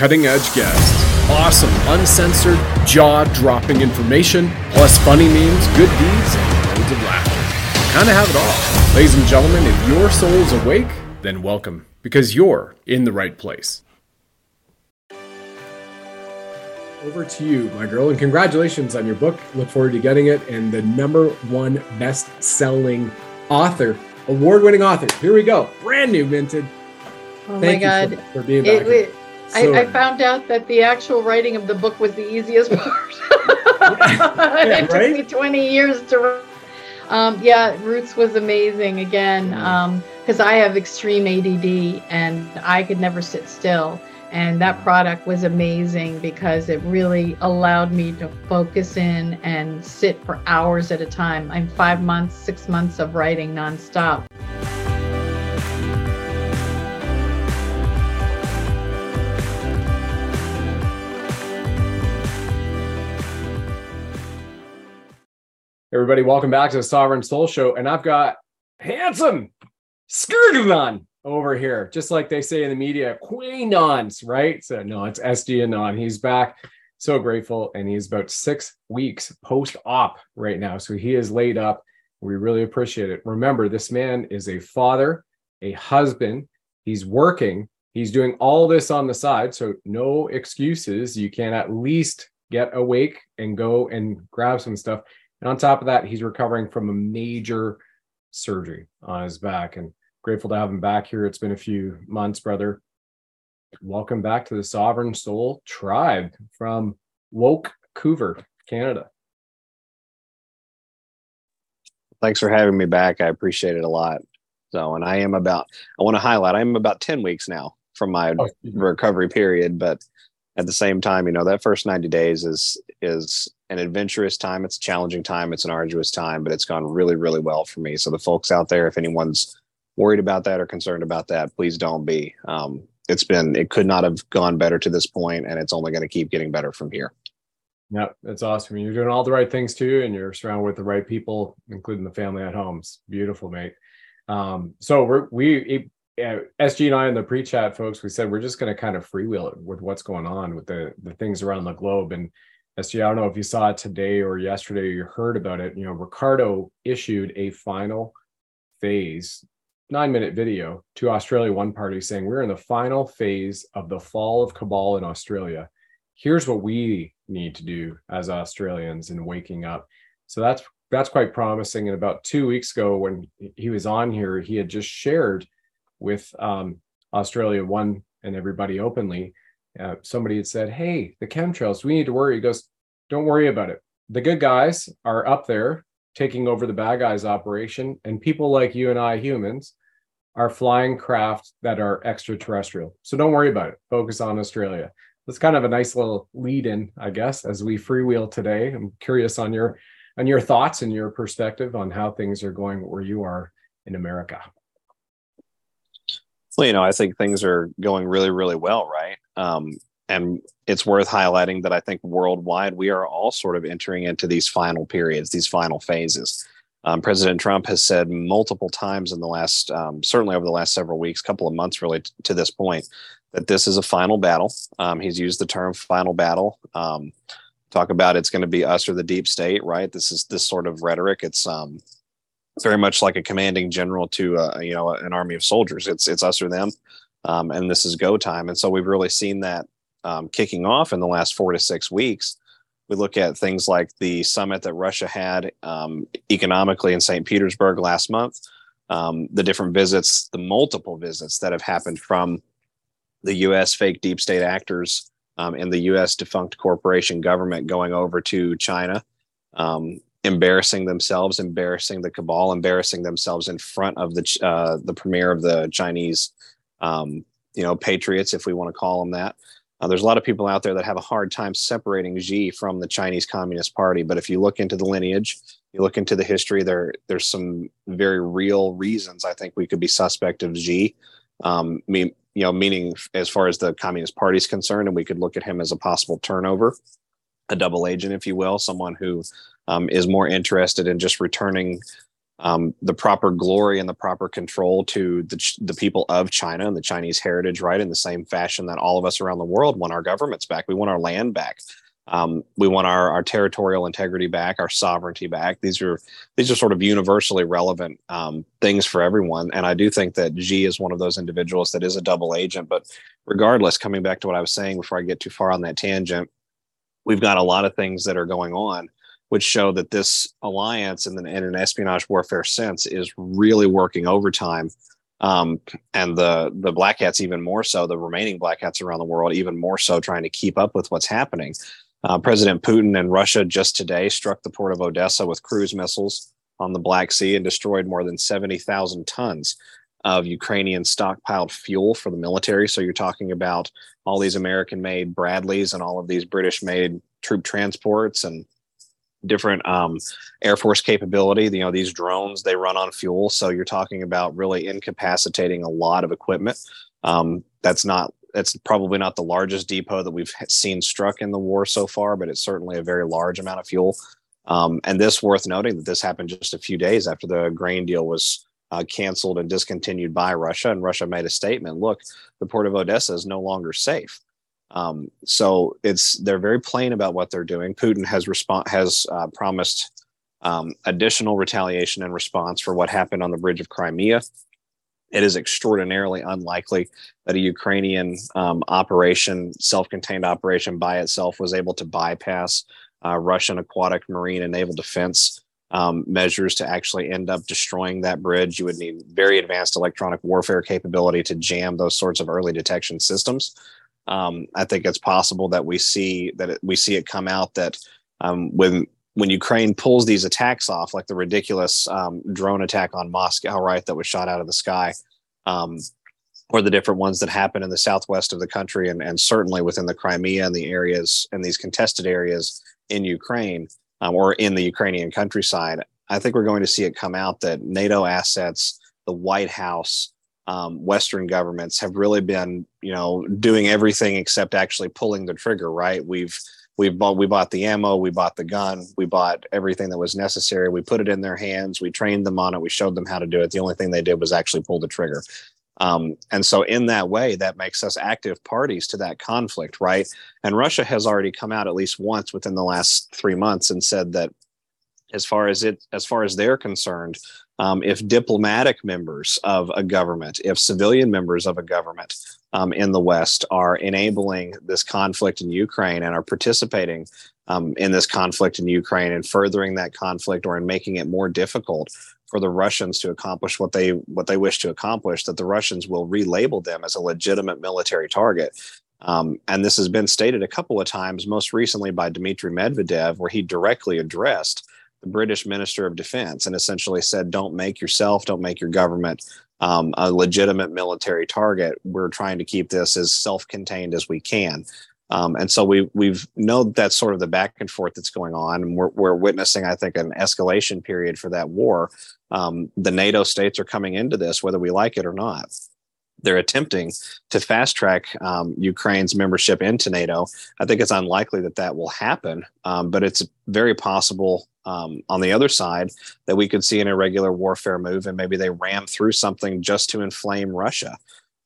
cutting edge guests, awesome, uncensored, jaw dropping information, plus funny memes, good deeds, and loads of laughter. Kind of have it all. Ladies and gentlemen, if your soul's awake, then welcome, because you're in the right place. Over to you, my girl, and congratulations on your book. Look forward to getting it. And the number one best selling author, award winning author. Here we go, brand new minted. Oh Thank my God. For, for, being back. It, so, I, I, found out that the actual writing of the book was the easiest part. yeah, it took right? me 20 years to write. Um, yeah, Roots was amazing again because mm-hmm. um, I have extreme ADD and I could never sit still. And that product was amazing because it really allowed me to focus in and sit for hours at a time. I'm five months, six months of writing nonstop. Everybody, welcome back to the Sovereign Soul Show. And I've got handsome Skirgavan over here, just like they say in the media, Quainons, right? So no, it's SG. He's back. So grateful. And he's about six weeks post-op right now. So he is laid up. We really appreciate it. Remember, this man is a father, a husband. He's working. He's doing all this on the side. So no excuses. You can at least get awake and go and grab some stuff. And on top of that, he's recovering from a major surgery on his back. And Grateful to have him back here. It's been a few months, brother. Welcome back to the Sovereign Soul Tribe from Woke Coover, Canada. Thanks for having me back. I appreciate it a lot. So, and I am about, I want to highlight, I'm about 10 weeks now from my oh, recovery period, but at the same time, you know, that first 90 days is, is an adventurous time. It's a challenging time. It's an arduous time, but it's gone really, really well for me. So the folks out there, if anyone's worried about that or concerned about that, please don't be. Um, it's been it could not have gone better to this point, and it's only going to keep getting better from here. Yeah, that's awesome. You're doing all the right things too, and you're surrounded with the right people, including the family at home. It's beautiful, mate. Um, so we're, we uh, SG and I in the pre-chat, folks, we said we're just going to kind of freewheel it with what's going on with the the things around the globe. And SG, I don't know if you saw it today or yesterday, or you heard about it. You know, Riccardo issued a final phase nine minute video to Australia One Party saying, We're in the final phase of the fall of cabal in Australia. Here's what we need to do as Australians in waking up. So that's that's quite promising. And about two weeks ago, when he was on here, he had just shared with um, Australia One and everybody openly. Uh, somebody had said, "Hey, the chemtrails, we need to worry." He goes, "Don't worry about it. The good guys are up there taking over the bad guys operation, and people like you and I, humans, are flying craft that are extraterrestrial. So don't worry about it. Focus on Australia. That's kind of a nice little lead in, I guess, as we freewheel today. I'm curious on your on your thoughts and your perspective on how things are going where you are in America. Well, you know, I think things are going really, really well, right? Um, and it's worth highlighting that I think worldwide we are all sort of entering into these final periods, these final phases. Um, President Trump has said multiple times in the last, um, certainly over the last several weeks, couple of months, really t- to this point, that this is a final battle. Um, he's used the term "final battle." Um, talk about it's going to be us or the deep state, right? This is this sort of rhetoric. It's um, very much like a commanding general to uh, you know an army of soldiers. It's it's us or them, um, and this is go time. And so we've really seen that kicking off in the last four to six weeks we look at things like the summit that Russia had um, economically in St. Petersburg last month, um, the different visits, the multiple visits that have happened from the US fake deep state actors um, and the US defunct corporation government going over to China, um, embarrassing themselves, embarrassing the cabal, embarrassing themselves in front of the, uh, the premier of the Chinese, um, you know, patriots, if we want to call them that. Uh, there's a lot of people out there that have a hard time separating Xi from the Chinese Communist Party. But if you look into the lineage, you look into the history, there there's some very real reasons I think we could be suspect of Xi. Um, you know, meaning as far as the Communist Party is concerned, and we could look at him as a possible turnover, a double agent, if you will, someone who um, is more interested in just returning um, the proper glory and the proper control to the, the people of China and the Chinese heritage, right? In the same fashion that all of us around the world want our governments back. We want our land back. Um, we want our, our territorial integrity back, our sovereignty back. These are these are sort of universally relevant um, things for everyone. And I do think that Xi is one of those individuals that is a double agent. But regardless, coming back to what I was saying before I get too far on that tangent, we've got a lot of things that are going on which show that this alliance in, in an espionage warfare sense is really working overtime. Um, and the the black hats even more so, the remaining black hats around the world even more so, trying to keep up with what's happening. Uh, President Putin and Russia just today struck the port of Odessa with cruise missiles on the Black Sea and destroyed more than 70,000 tons of Ukrainian stockpiled fuel for the military. So you're talking about all these American made Bradleys and all of these British made troop transports and different um, Air Force capability. You know, these drones, they run on fuel. So you're talking about really incapacitating a lot of equipment. Um, that's not it's probably not the largest depot that we've seen struck in the war so far, but it's certainly a very large amount of fuel. Um, and this worth noting that this happened just a few days after the grain deal was uh, canceled and discontinued by Russia. And Russia made a statement: "Look, the port of Odessa is no longer safe." Um, so it's they're very plain about what they're doing. Putin has respond has uh, promised um, additional retaliation and response for what happened on the bridge of Crimea it is extraordinarily unlikely that a Ukrainian um, operation, self-contained operation by itself, was able to bypass uh, Russian aquatic, marine, and naval defense um, measures to actually end up destroying that bridge. You would need very advanced electronic warfare capability to jam those sorts of early detection systems. Um, I think it's possible that we see that it, we see it come out that um, when when Ukraine pulls these attacks off, like the ridiculous um, drone attack on Moscow, right, that was shot out of the sky, um, or the different ones that happen in the southwest of the country, and, and certainly within the Crimea and the areas and these contested areas in Ukraine um, or in the Ukrainian countryside, I think we're going to see it come out that NATO assets, the White House, um, Western governments have really been, you know, doing everything except actually pulling the trigger. Right? We've we bought we bought the ammo, we bought the gun, we bought everything that was necessary. We put it in their hands, we trained them on it, we showed them how to do it. The only thing they did was actually pull the trigger. Um, and so, in that way, that makes us active parties to that conflict, right? And Russia has already come out at least once within the last three months and said that, as far as it, as far as they're concerned, um, if diplomatic members of a government, if civilian members of a government um, in the West are enabling this conflict in Ukraine and are participating um, in this conflict in Ukraine and furthering that conflict or in making it more difficult for the Russians to accomplish what they what they wish to accomplish, that the Russians will relabel them as a legitimate military target. Um, and this has been stated a couple of times, most recently by Dmitry Medvedev, where he directly addressed the British Minister of Defense and essentially said, "Don't make yourself, don't make your government um, a legitimate military target. We're trying to keep this as self-contained as we can." Um, and so we we've know that's sort of the back and forth that's going on, and we're we're witnessing, I think, an escalation period for that war. Um, the NATO states are coming into this, whether we like it or not they're attempting to fast track um, Ukraine's membership into NATO. I think it's unlikely that that will happen, um, but it's very possible um, on the other side that we could see an irregular warfare move and maybe they ram through something just to inflame Russia.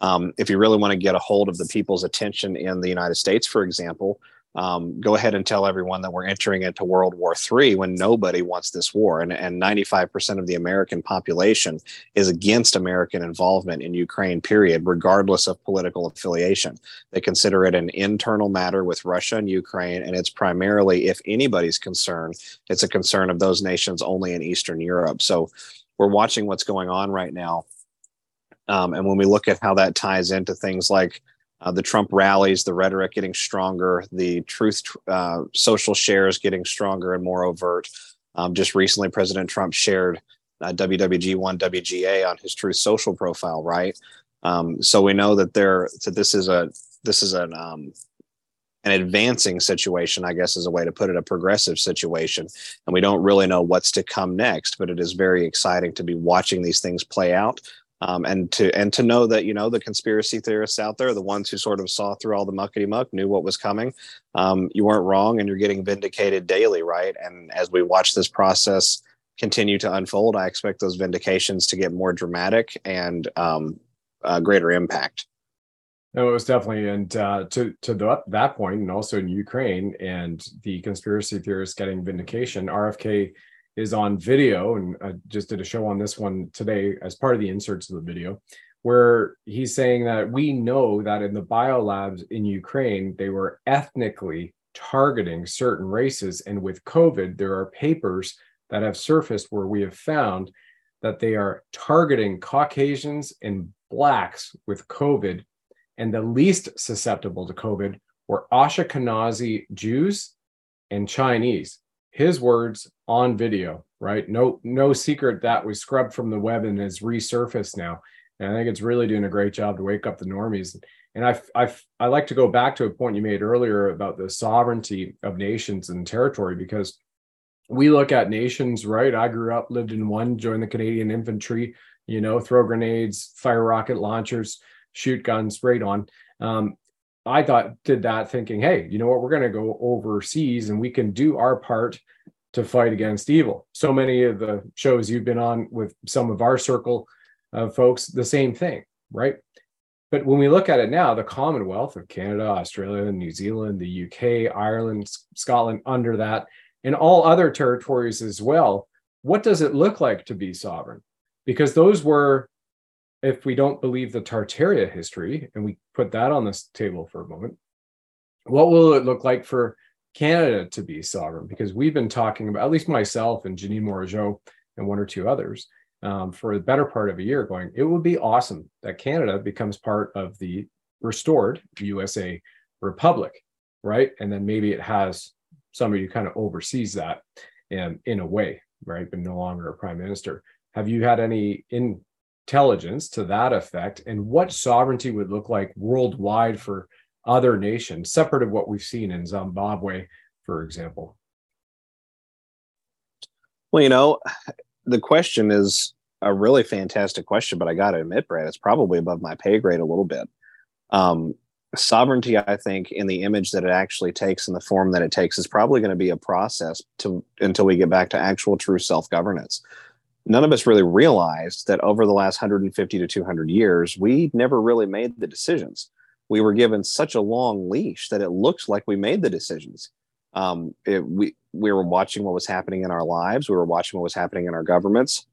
Um, if you really want to get a hold of the people's attention in the United States, for example, um, go ahead and tell everyone that we're entering into World War III when nobody wants this war. And, and 95% of the American population is against American involvement in Ukraine, period, regardless of political affiliation. They consider it an internal matter with Russia and Ukraine. And it's primarily, if anybody's concerned, it's a concern of those nations only in Eastern Europe. So we're watching what's going on right now. Um, and when we look at how that ties into things like uh, the Trump rallies, the rhetoric getting stronger, the truth uh, social shares getting stronger and more overt. Um, just recently, President Trump shared uh, WWG1 WGA on his Truth Social profile, right? Um, so we know that there. So this is a this is an um, an advancing situation, I guess, is a way to put it, a progressive situation, and we don't really know what's to come next. But it is very exciting to be watching these things play out um, and to and to know that you know the conspiracy theorists out there, the ones who sort of saw through all the muckety muck, knew what was coming. Um, you weren't wrong, and you're getting vindicated daily, right? And as we watch this process continue to unfold, I expect those vindications to get more dramatic and um, uh, greater impact. No, it was definitely, and uh, to to the, that point, and also in Ukraine and the conspiracy theorists getting vindication. RFK is on video, and I just did a show on this one today as part of the inserts of the video, where he's saying that we know that in the biolabs in Ukraine they were ethnically targeting certain races, and with COVID, there are papers that have surfaced where we have found that they are targeting Caucasians and blacks with COVID and the least susceptible to COVID were Ashkenazi Jews and Chinese. His words on video, right? No, no secret that was scrubbed from the web and has resurfaced now. And I think it's really doing a great job to wake up the normies. And I, I, I like to go back to a point you made earlier about the sovereignty of nations and territory because we look at nations, right? I grew up, lived in one, joined the Canadian infantry, you know, throw grenades, fire rocket launchers shoot guns right on. Um, I thought did that thinking, hey, you know what, we're going to go overseas and we can do our part to fight against evil. So many of the shows you've been on with some of our circle of folks, the same thing, right? But when we look at it now, the Commonwealth of Canada, Australia, New Zealand, the UK, Ireland, Scotland, under that, and all other territories as well, what does it look like to be sovereign? Because those were if we don't believe the Tartaria history, and we put that on this table for a moment, what will it look like for Canada to be sovereign? Because we've been talking about, at least myself and Janine Morigeau and one or two others, um, for the better part of a year, going, it would be awesome that Canada becomes part of the restored USA Republic, right? And then maybe it has somebody who kind of oversees that and in a way, right? But no longer a prime minister. Have you had any in intelligence to that effect and what sovereignty would look like worldwide for other nations, separate of what we've seen in Zimbabwe, for example? Well, you know, the question is a really fantastic question, but I got to admit, Brad, it's probably above my pay grade a little bit. Um, sovereignty, I think, in the image that it actually takes in the form that it takes, is probably going to be a process to until we get back to actual true self governance none of us really realized that over the last 150 to 200 years, we never really made the decisions. We were given such a long leash that it looked like we made the decisions. Um, it, we we were watching what was happening in our lives. We were watching what was happening in our governments.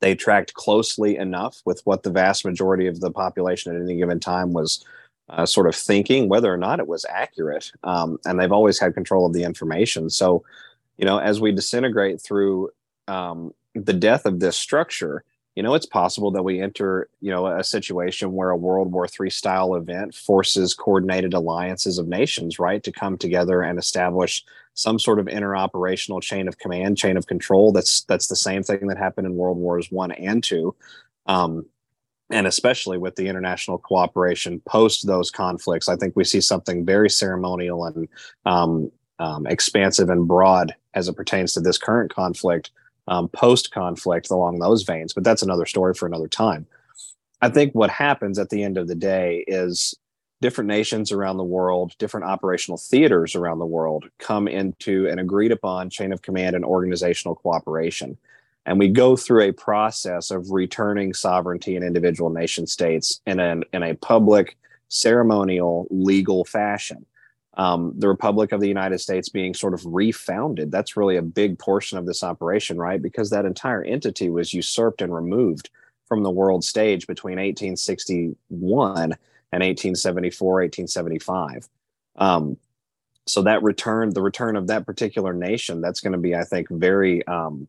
They tracked closely enough with what the vast majority of the population at any given time was uh, sort of thinking, whether or not it was accurate. Um, and they've always had control of the information. So, you know, as we disintegrate through um, the death of this structure, you know, it's possible that we enter, you know, a situation where a World War III style event forces coordinated alliances of nations, right, to come together and establish some sort of interoperational chain of command, chain of control. That's that's the same thing that happened in World Wars One and Two, um, and especially with the international cooperation post those conflicts. I think we see something very ceremonial and um, um, expansive and broad as it pertains to this current conflict um, post conflict along those veins, but that's another story for another time. I think what happens at the end of the day is different nations around the world, different operational theaters around the world come into an agreed upon chain of command and organizational cooperation. And we go through a process of returning sovereignty in individual nation states in, an, in a public, ceremonial, legal fashion um, the Republic of the United States being sort of refounded. That's really a big portion of this operation, right? Because that entire entity was usurped and removed from the world stage between 1861 and 1874, 1875. Um, so that return, the return of that particular nation, that's going to be, I think, very um,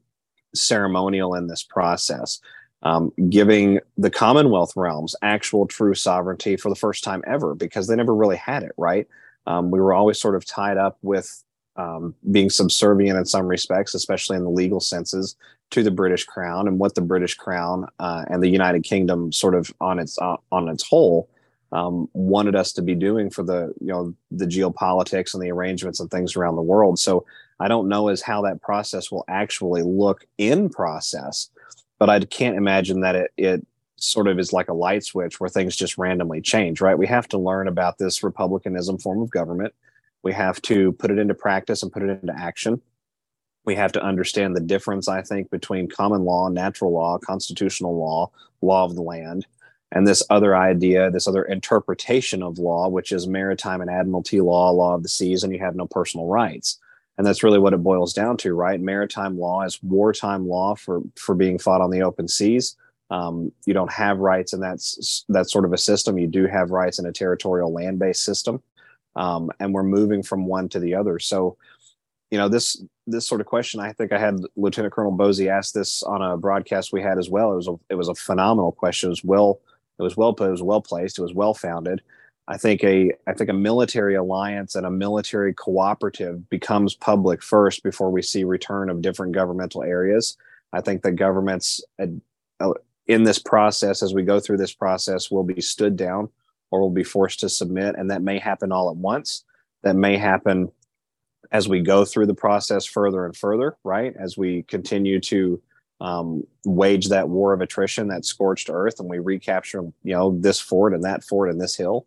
ceremonial in this process. Um, giving the Commonwealth realms actual true sovereignty for the first time ever because they never really had it, right? Um, we were always sort of tied up with um, being subservient in some respects, especially in the legal senses, to the British Crown and what the British Crown uh, and the United Kingdom, sort of on its uh, on its whole, um, wanted us to be doing for the you know the geopolitics and the arrangements and things around the world. So I don't know as how that process will actually look in process, but I can't imagine that it it sort of is like a light switch where things just randomly change, right? We have to learn about this republicanism form of government. We have to put it into practice and put it into action. we have to understand the difference, I think, between common law, natural law, constitutional law, law of the land, and this other idea, this other interpretation of law, which is maritime and admiralty law, law of the seas, and you have no personal rights. And that's really what it boils down to, right? Maritime law is wartime law for for being fought on the open seas. Um, you don't have rights in that that sort of a system. You do have rights in a territorial land-based system, um, and we're moving from one to the other. So, you know, this this sort of question, I think I had Lieutenant Colonel Bosi ask this on a broadcast we had as well. It was a it was a phenomenal question. It was well it was well put. It was well placed. It was well founded. I think a I think a military alliance and a military cooperative becomes public first before we see return of different governmental areas. I think that governments uh, in this process, as we go through this process, will be stood down or will be forced to submit, and that may happen all at once. That may happen as we go through the process further and further, right? As we continue to um, wage that war of attrition, that scorched earth, and we recapture, you know, this fort and that fort and this hill.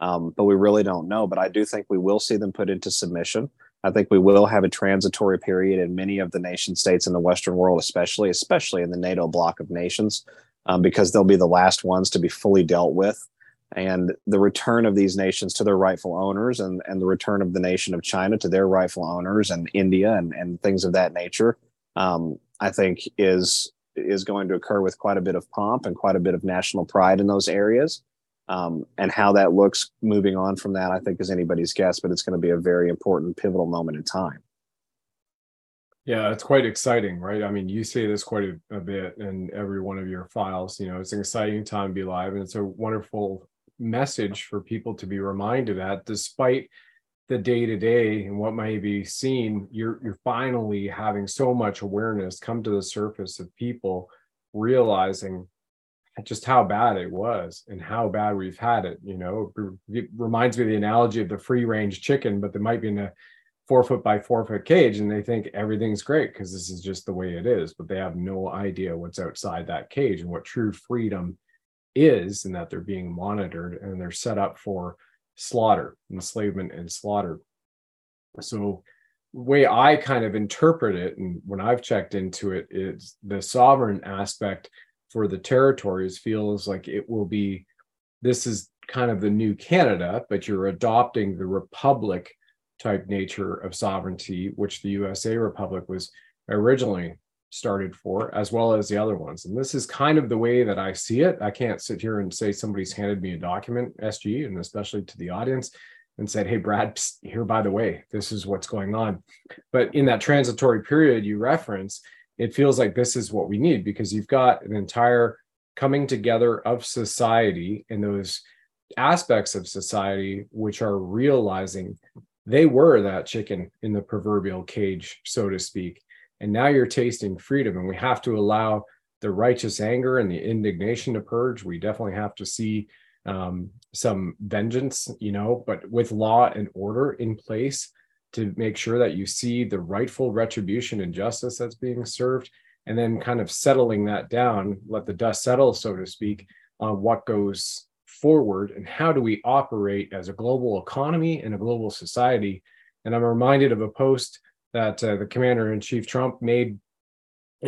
Um, but we really don't know. But I do think we will see them put into submission. I think we will have a transitory period in many of the nation states in the Western world, especially, especially in the NATO bloc of nations, um, because they'll be the last ones to be fully dealt with. And the return of these nations to their rightful owners and, and the return of the nation of China to their rightful owners and India and, and things of that nature um, I think is is going to occur with quite a bit of pomp and quite a bit of national pride in those areas. Um, and how that looks moving on from that, I think, is anybody's guess, but it's going to be a very important, pivotal moment in time. Yeah, it's quite exciting, right? I mean, you say this quite a, a, bit in every one of your files. You know, it's an exciting time to be live, and it's a wonderful message for people to be reminded that despite the day to day and what may be seen, you're you're finally having so much awareness come to the surface of people realizing just how bad it was and how bad we've had it. You know, it reminds me of the analogy of the free range chicken, but they might be in a four foot by four foot cage and they think everything's great because this is just the way it is, but they have no idea what's outside that cage and what true freedom is, and that they're being monitored and they're set up for slaughter, enslavement, and slaughter. So, way I kind of interpret it, and when I've checked into it, is the sovereign aspect for the territories feels like it will be this is kind of the new Canada, but you're adopting the republic type nature of sovereignty, which the USA Republic was originally started for, as well as the other ones. And this is kind of the way that I see it. I can't sit here and say somebody's handed me a document, SG, and especially to the audience, and said, hey, Brad, here, by the way, this is what's going on. But in that transitory period you reference, it feels like this is what we need because you've got an entire coming together of society and those aspects of society which are realizing they were that chicken in the proverbial cage, so to speak. And now you're tasting freedom and we have to allow the righteous anger and the indignation to purge. We definitely have to see um, some vengeance you know but with law and order in place to make sure that you see the rightful retribution and justice that's being served and then kind of settling that down let the dust settle so to speak on what goes forward and how do we operate as a global economy and a global society and i'm reminded of a post that uh, the commander in chief Trump made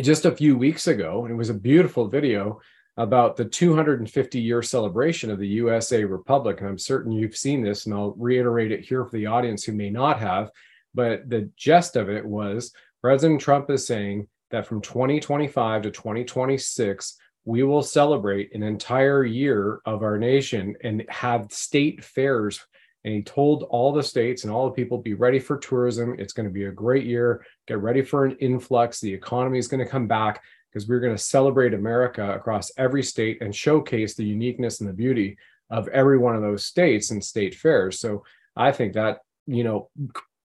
just a few weeks ago. And it was a beautiful video about the 250 year celebration of the USA Republic. And I'm certain you've seen this, and I'll reiterate it here for the audience who may not have. But the gist of it was President Trump is saying that from 2025 to 2026, we will celebrate an entire year of our nation and have state fairs and he told all the states and all the people be ready for tourism it's going to be a great year get ready for an influx the economy is going to come back because we're going to celebrate america across every state and showcase the uniqueness and the beauty of every one of those states and state fairs so i think that you know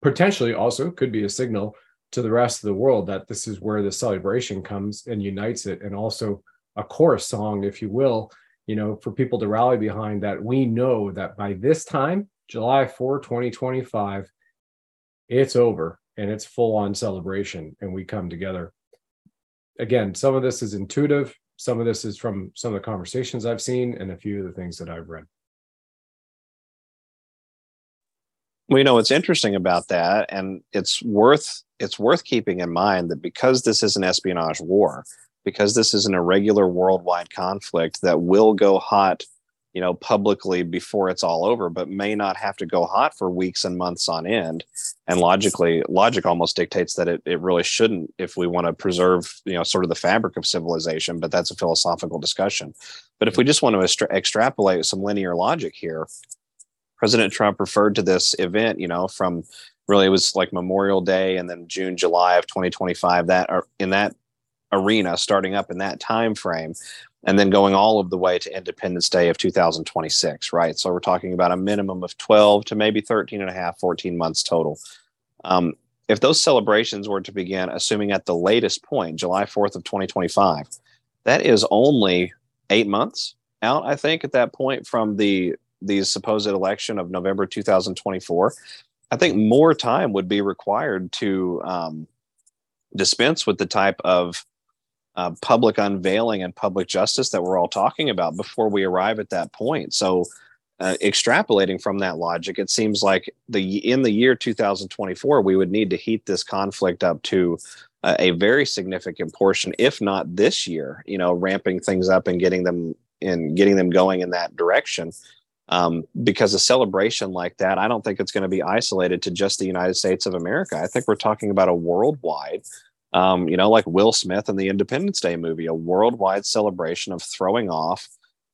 potentially also could be a signal to the rest of the world that this is where the celebration comes and unites it and also a chorus song if you will you know for people to rally behind that we know that by this time July 4, 2025, it's over and it's full on celebration and we come together. Again, some of this is intuitive, some of this is from some of the conversations I've seen and a few of the things that I've read. Well, you know, what's interesting about that, and it's worth it's worth keeping in mind that because this is an espionage war, because this is an irregular worldwide conflict that will go hot you know publicly before it's all over but may not have to go hot for weeks and months on end. And logically logic almost dictates that it, it really shouldn't if we want to preserve you know sort of the fabric of civilization but that's a philosophical discussion. But if we just want to extra- extrapolate some linear logic here president trump referred to this event you know from really it was like memorial day and then june july of 2025 that are in that arena starting up in that time frame and then going all of the way to Independence Day of 2026, right? So we're talking about a minimum of 12 to maybe 13 and a half, 14 months total. Um, if those celebrations were to begin, assuming at the latest point, July 4th of 2025, that is only eight months out, I think, at that point from the the supposed election of November 2024. I think more time would be required to um, dispense with the type of uh, public unveiling and public justice that we're all talking about before we arrive at that point. So, uh, extrapolating from that logic, it seems like the in the year 2024 we would need to heat this conflict up to uh, a very significant portion, if not this year. You know, ramping things up and getting them and getting them going in that direction. Um, because a celebration like that, I don't think it's going to be isolated to just the United States of America. I think we're talking about a worldwide um, you know, like Will Smith in the Independence Day movie, a worldwide celebration of throwing off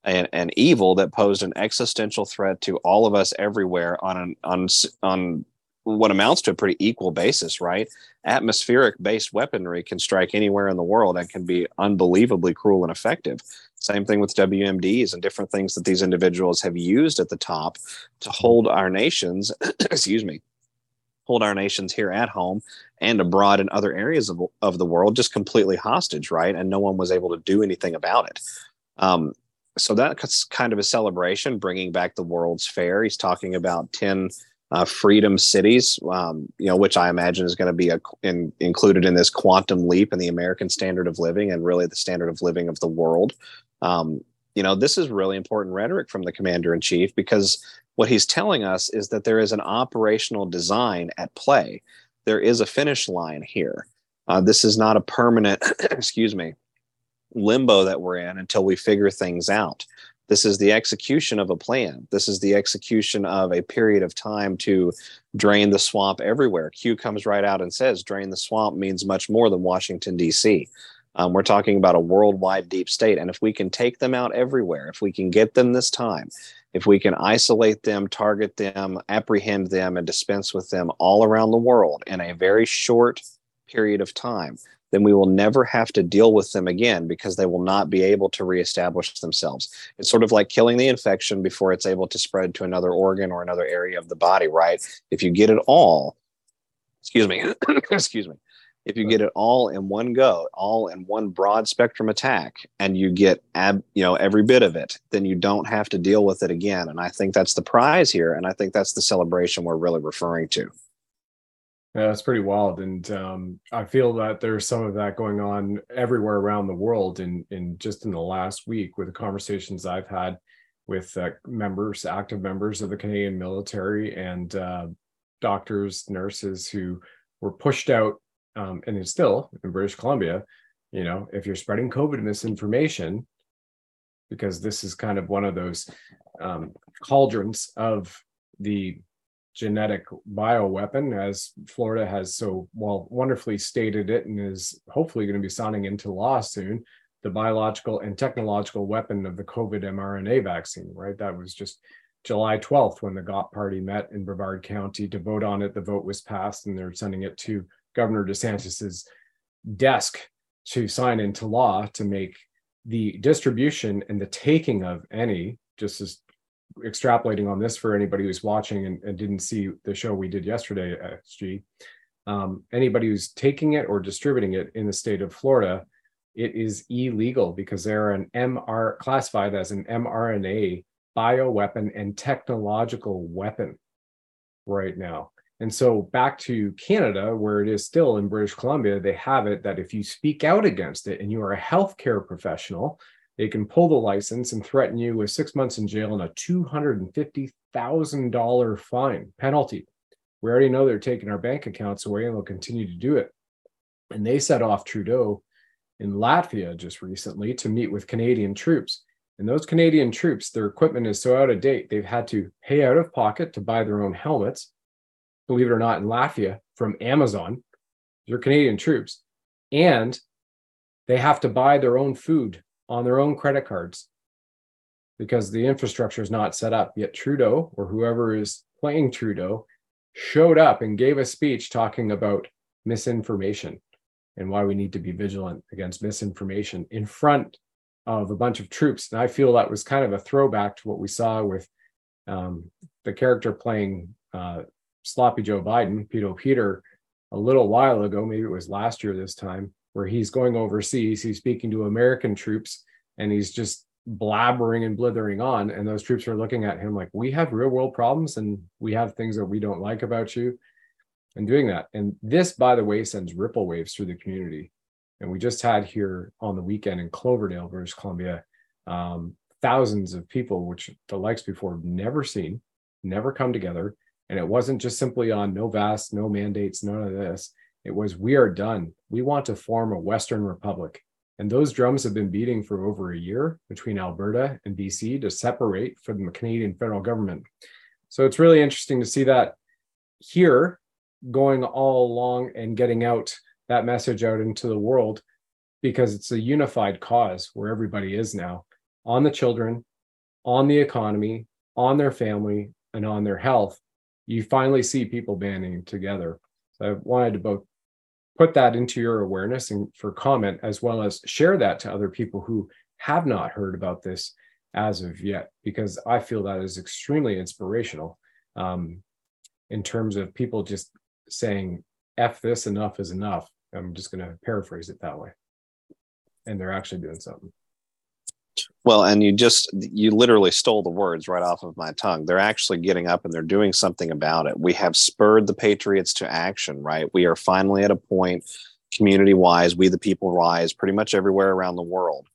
an, an evil that posed an existential threat to all of us everywhere on an on on what amounts to a pretty equal basis, right? Atmospheric based weaponry can strike anywhere in the world and can be unbelievably cruel and effective. Same thing with WMDs and different things that these individuals have used at the top to hold our nations, excuse me, hold our nations here at home and abroad in other areas of, of the world just completely hostage, right? And no one was able to do anything about it. Um, so that's kind of a celebration, bringing back the World's Fair. He's talking about 10 uh, freedom cities, um, you know, which I imagine is going to be a, in, included in this quantum leap in the American standard of living and really the standard of living of the world. Um, you know, this is really important rhetoric from the commander in chief because what he's telling us is that there is an operational design at play. There is a finish line here. Uh, this is not a permanent, excuse me, limbo that we're in until we figure things out. This is the execution of a plan. This is the execution of a period of time to drain the swamp everywhere. Q comes right out and says drain the swamp means much more than Washington, D.C. Um, we're talking about a worldwide deep state. And if we can take them out everywhere, if we can get them this time, if we can isolate them, target them, apprehend them, and dispense with them all around the world in a very short period of time, then we will never have to deal with them again because they will not be able to reestablish themselves. It's sort of like killing the infection before it's able to spread to another organ or another area of the body, right? If you get it all, excuse me, excuse me, if you get it all in one go all in one broad spectrum attack and you get ab, you know every bit of it then you don't have to deal with it again. And i think that's the prize here and i think that's the celebration we're really referring to. Yeah that's pretty wild and um, i feel that there's some of that going on everywhere around the world in in just in the last week with the conversations i've had with uh, members active members of the canadian military and uh, doctors nurses who were pushed out um, and it's still in British Columbia, you know, if you're spreading COVID misinformation, because this is kind of one of those um, cauldrons of the genetic bioweapon, as Florida has so well wonderfully stated it and is hopefully going to be signing into law soon. The biological and technological weapon of the COVID mRNA vaccine, right? That was just July 12th when the GOP party met in Brevard County to vote on it. The vote was passed, and they're sending it to Governor DeSantis's desk to sign into law to make the distribution and the taking of any, just as extrapolating on this for anybody who's watching and, and didn't see the show we did yesterday at SG, um, anybody who's taking it or distributing it in the state of Florida, it is illegal because they're an MR classified as an mRNA bioweapon and technological weapon right now. And so back to Canada, where it is still in British Columbia, they have it that if you speak out against it and you are a healthcare professional, they can pull the license and threaten you with six months in jail and a $250,000 fine penalty We already know they're taking our bank accounts away and they'll continue to do it. And they set off Trudeau in Latvia just recently to meet with Canadian troops. And those Canadian troops, their equipment is so out of date, they've had to pay out of pocket to buy their own helmets. Believe it or not, in Latvia from Amazon, they're Canadian troops. And they have to buy their own food on their own credit cards because the infrastructure is not set up. Yet Trudeau or whoever is playing Trudeau showed up and gave a speech talking about misinformation and why we need to be vigilant against misinformation in front of a bunch of troops. And I feel that was kind of a throwback to what we saw with um, the character playing uh, Sloppy Joe Biden, Peter Peter, a little while ago, maybe it was last year this time, where he's going overseas, he's speaking to American troops, and he's just blabbering and blithering on. And those troops are looking at him like, we have real world problems and we have things that we don't like about you and doing that. And this, by the way, sends ripple waves through the community. And we just had here on the weekend in Cloverdale, British Columbia, um, thousands of people, which the likes before never seen, never come together. And it wasn't just simply on no vast, no mandates, none of this. It was, we are done. We want to form a Western Republic. And those drums have been beating for over a year between Alberta and BC to separate from the Canadian federal government. So it's really interesting to see that here going all along and getting out that message out into the world because it's a unified cause where everybody is now on the children, on the economy, on their family, and on their health. You finally see people banding together. So I wanted to both put that into your awareness and for comment, as well as share that to other people who have not heard about this as of yet, because I feel that is extremely inspirational um, in terms of people just saying "f this enough is enough." I'm just going to paraphrase it that way, and they're actually doing something. Well, and you just you literally stole the words right off of my tongue. They're actually getting up and they're doing something about it. We have spurred the patriots to action, right? We are finally at a point community wise, we the people rise pretty much everywhere around the world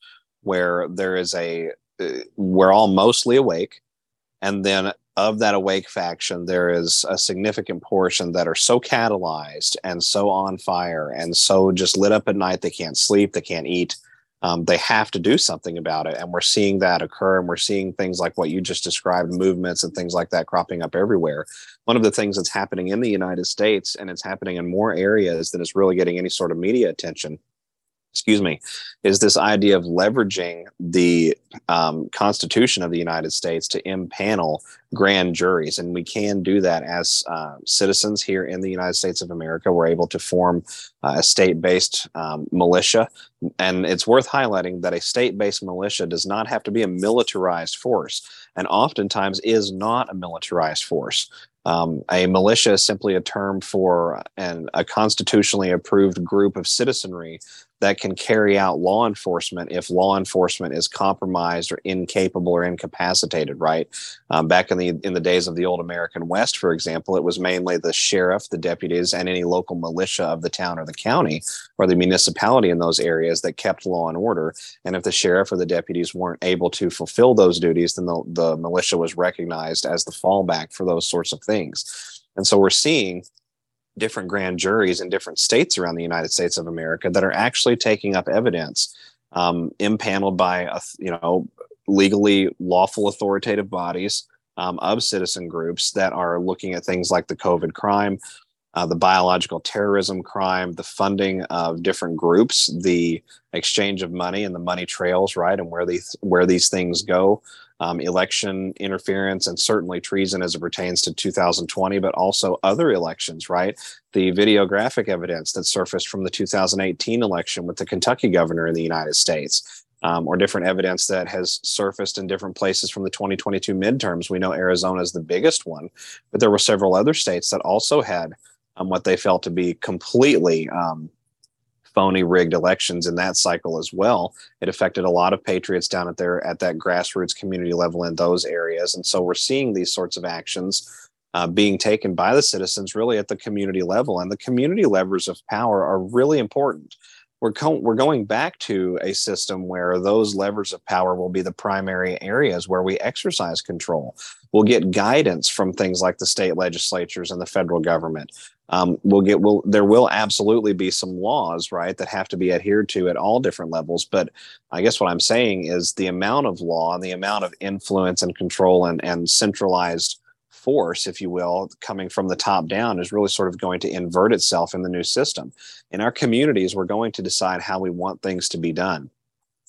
where there is a uh, we're all mostly awake and then of that awake faction, there is a significant portion that are so catalyzed and so on fire and so just lit up at night they can't sleep, they can't eat. Um, they have to do something about it. And we're seeing that occur. And we're seeing things like what you just described movements and things like that cropping up everywhere. One of the things that's happening in the United States, and it's happening in more areas than is really getting any sort of media attention, excuse me, is this idea of leveraging the um, Constitution of the United States to impanel grand juries. And we can do that as uh, citizens here in the United States of America. We're able to form uh, a state based um, militia. And it's worth highlighting that a state based militia does not have to be a militarized force, and oftentimes is not a militarized force. Um, a militia is simply a term for an, a constitutionally approved group of citizenry that can carry out law enforcement if law enforcement is compromised or incapable or incapacitated. Right um, back in the in the days of the old American West, for example, it was mainly the sheriff, the deputies, and any local militia of the town or the county or the municipality in those areas that kept law and order. And if the sheriff or the deputies weren't able to fulfill those duties, then the, the militia was recognized as the fallback for those sorts of things. And so we're seeing different grand juries in different states around the United States of America that are actually taking up evidence um, impaneled by a, you know legally lawful authoritative bodies um, of citizen groups that are looking at things like the COVID crime, uh, the biological terrorism crime, the funding of different groups, the exchange of money and the money trails, right, and where these where these things go, um, election interference, and certainly treason as it pertains to 2020, but also other elections, right? The videographic evidence that surfaced from the 2018 election with the Kentucky governor in the United States. Um, or different evidence that has surfaced in different places from the 2022 midterms. We know Arizona is the biggest one, but there were several other states that also had um, what they felt to be completely um, phony rigged elections in that cycle as well. It affected a lot of patriots down at their at that grassroots community level in those areas, and so we're seeing these sorts of actions. Uh, being taken by the citizens really at the community level and the community levers of power are really important we're co- we're going back to a system where those levers of power will be the primary areas where we exercise control. We'll get guidance from things like the state legislatures and the federal government. Um, we'll get will there will absolutely be some laws right that have to be adhered to at all different levels. But I guess what I'm saying is the amount of law and the amount of influence and control and and centralized force, if you will, coming from the top down is really sort of going to invert itself in the new system. In our communities, we're going to decide how we want things to be done.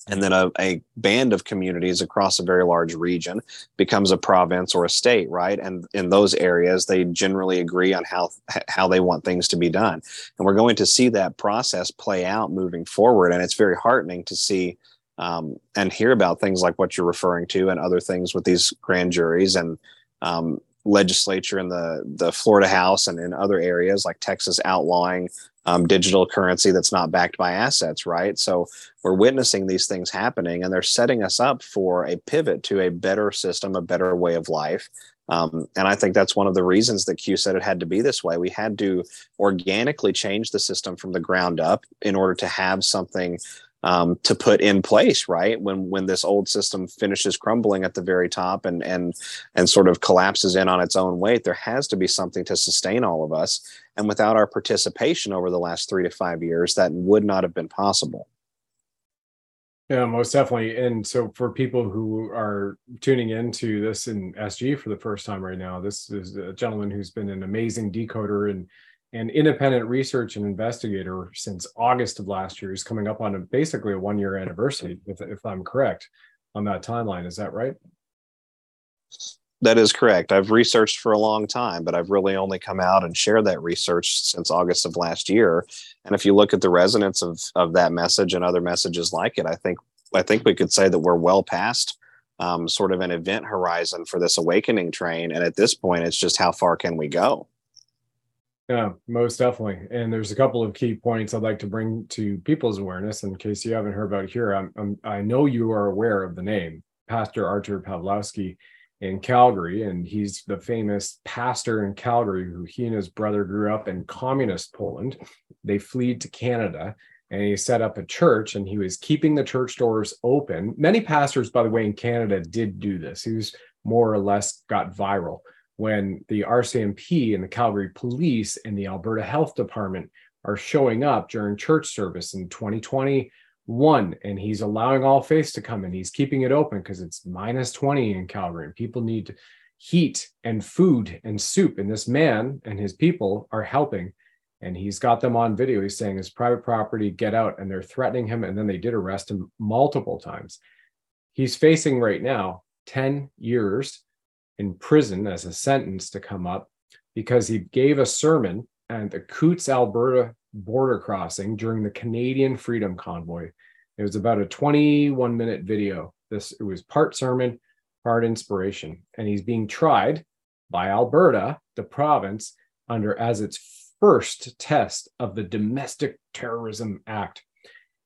And then a, a band of communities across a very large region becomes a province or a state, right? And in those areas, they generally agree on how how they want things to be done. And we're going to see that process play out moving forward. And it's very heartening to see um, and hear about things like what you're referring to and other things with these grand juries and um, legislature in the the Florida House and in other areas like Texas outlawing um, digital currency that's not backed by assets, right? So we're witnessing these things happening, and they're setting us up for a pivot to a better system, a better way of life. Um, and I think that's one of the reasons that Q said it had to be this way. We had to organically change the system from the ground up in order to have something um, to put in place right? When when this old system finishes crumbling at the very top and and and sort of collapses in on its own weight there has to be something to sustain all of us. And without our participation over the last three to five years that would not have been possible. Yeah most definitely. And so for people who are tuning into this in sg for the first time right now this is a gentleman who's been an amazing decoder and an independent research and investigator since August of last year. He's coming up on a, basically a one year anniversary, if, if I'm correct on that timeline. Is that right? That is correct. I've researched for a long time, but I've really only come out and shared that research since August of last year. And if you look at the resonance of of that message and other messages like it, I think I think we could say that we're well past um, sort of an event horizon for this awakening train. And at this point, it's just how far can we go? Yeah, most definitely. And there's a couple of key points I'd like to bring to people's awareness. In case you haven't heard about it here, I'm, I'm, i know you are aware of the name Pastor Artur Pawlowski in Calgary, and he's the famous pastor in Calgary who he and his brother grew up in communist Poland. They fled to Canada and he set up a church and he was keeping the church doors open. Many pastors, by the way, in Canada did do this. He was more or less got viral when the RCMP and the Calgary Police and the Alberta Health Department are showing up during church service in 2021 and he's allowing all faiths to come in. He's keeping it open because it's minus 20 in Calgary and people need heat and food and soup. And this man and his people are helping. And he's got them on video. He's saying it's private property, get out. And they're threatening him. And then they did arrest him multiple times. He's facing right now 10 years in prison as a sentence to come up because he gave a sermon at the Coutts, Alberta border crossing during the Canadian Freedom Convoy. It was about a 21 minute video. This it was part sermon, part inspiration, and he's being tried by Alberta, the province, under as its first test of the Domestic Terrorism Act.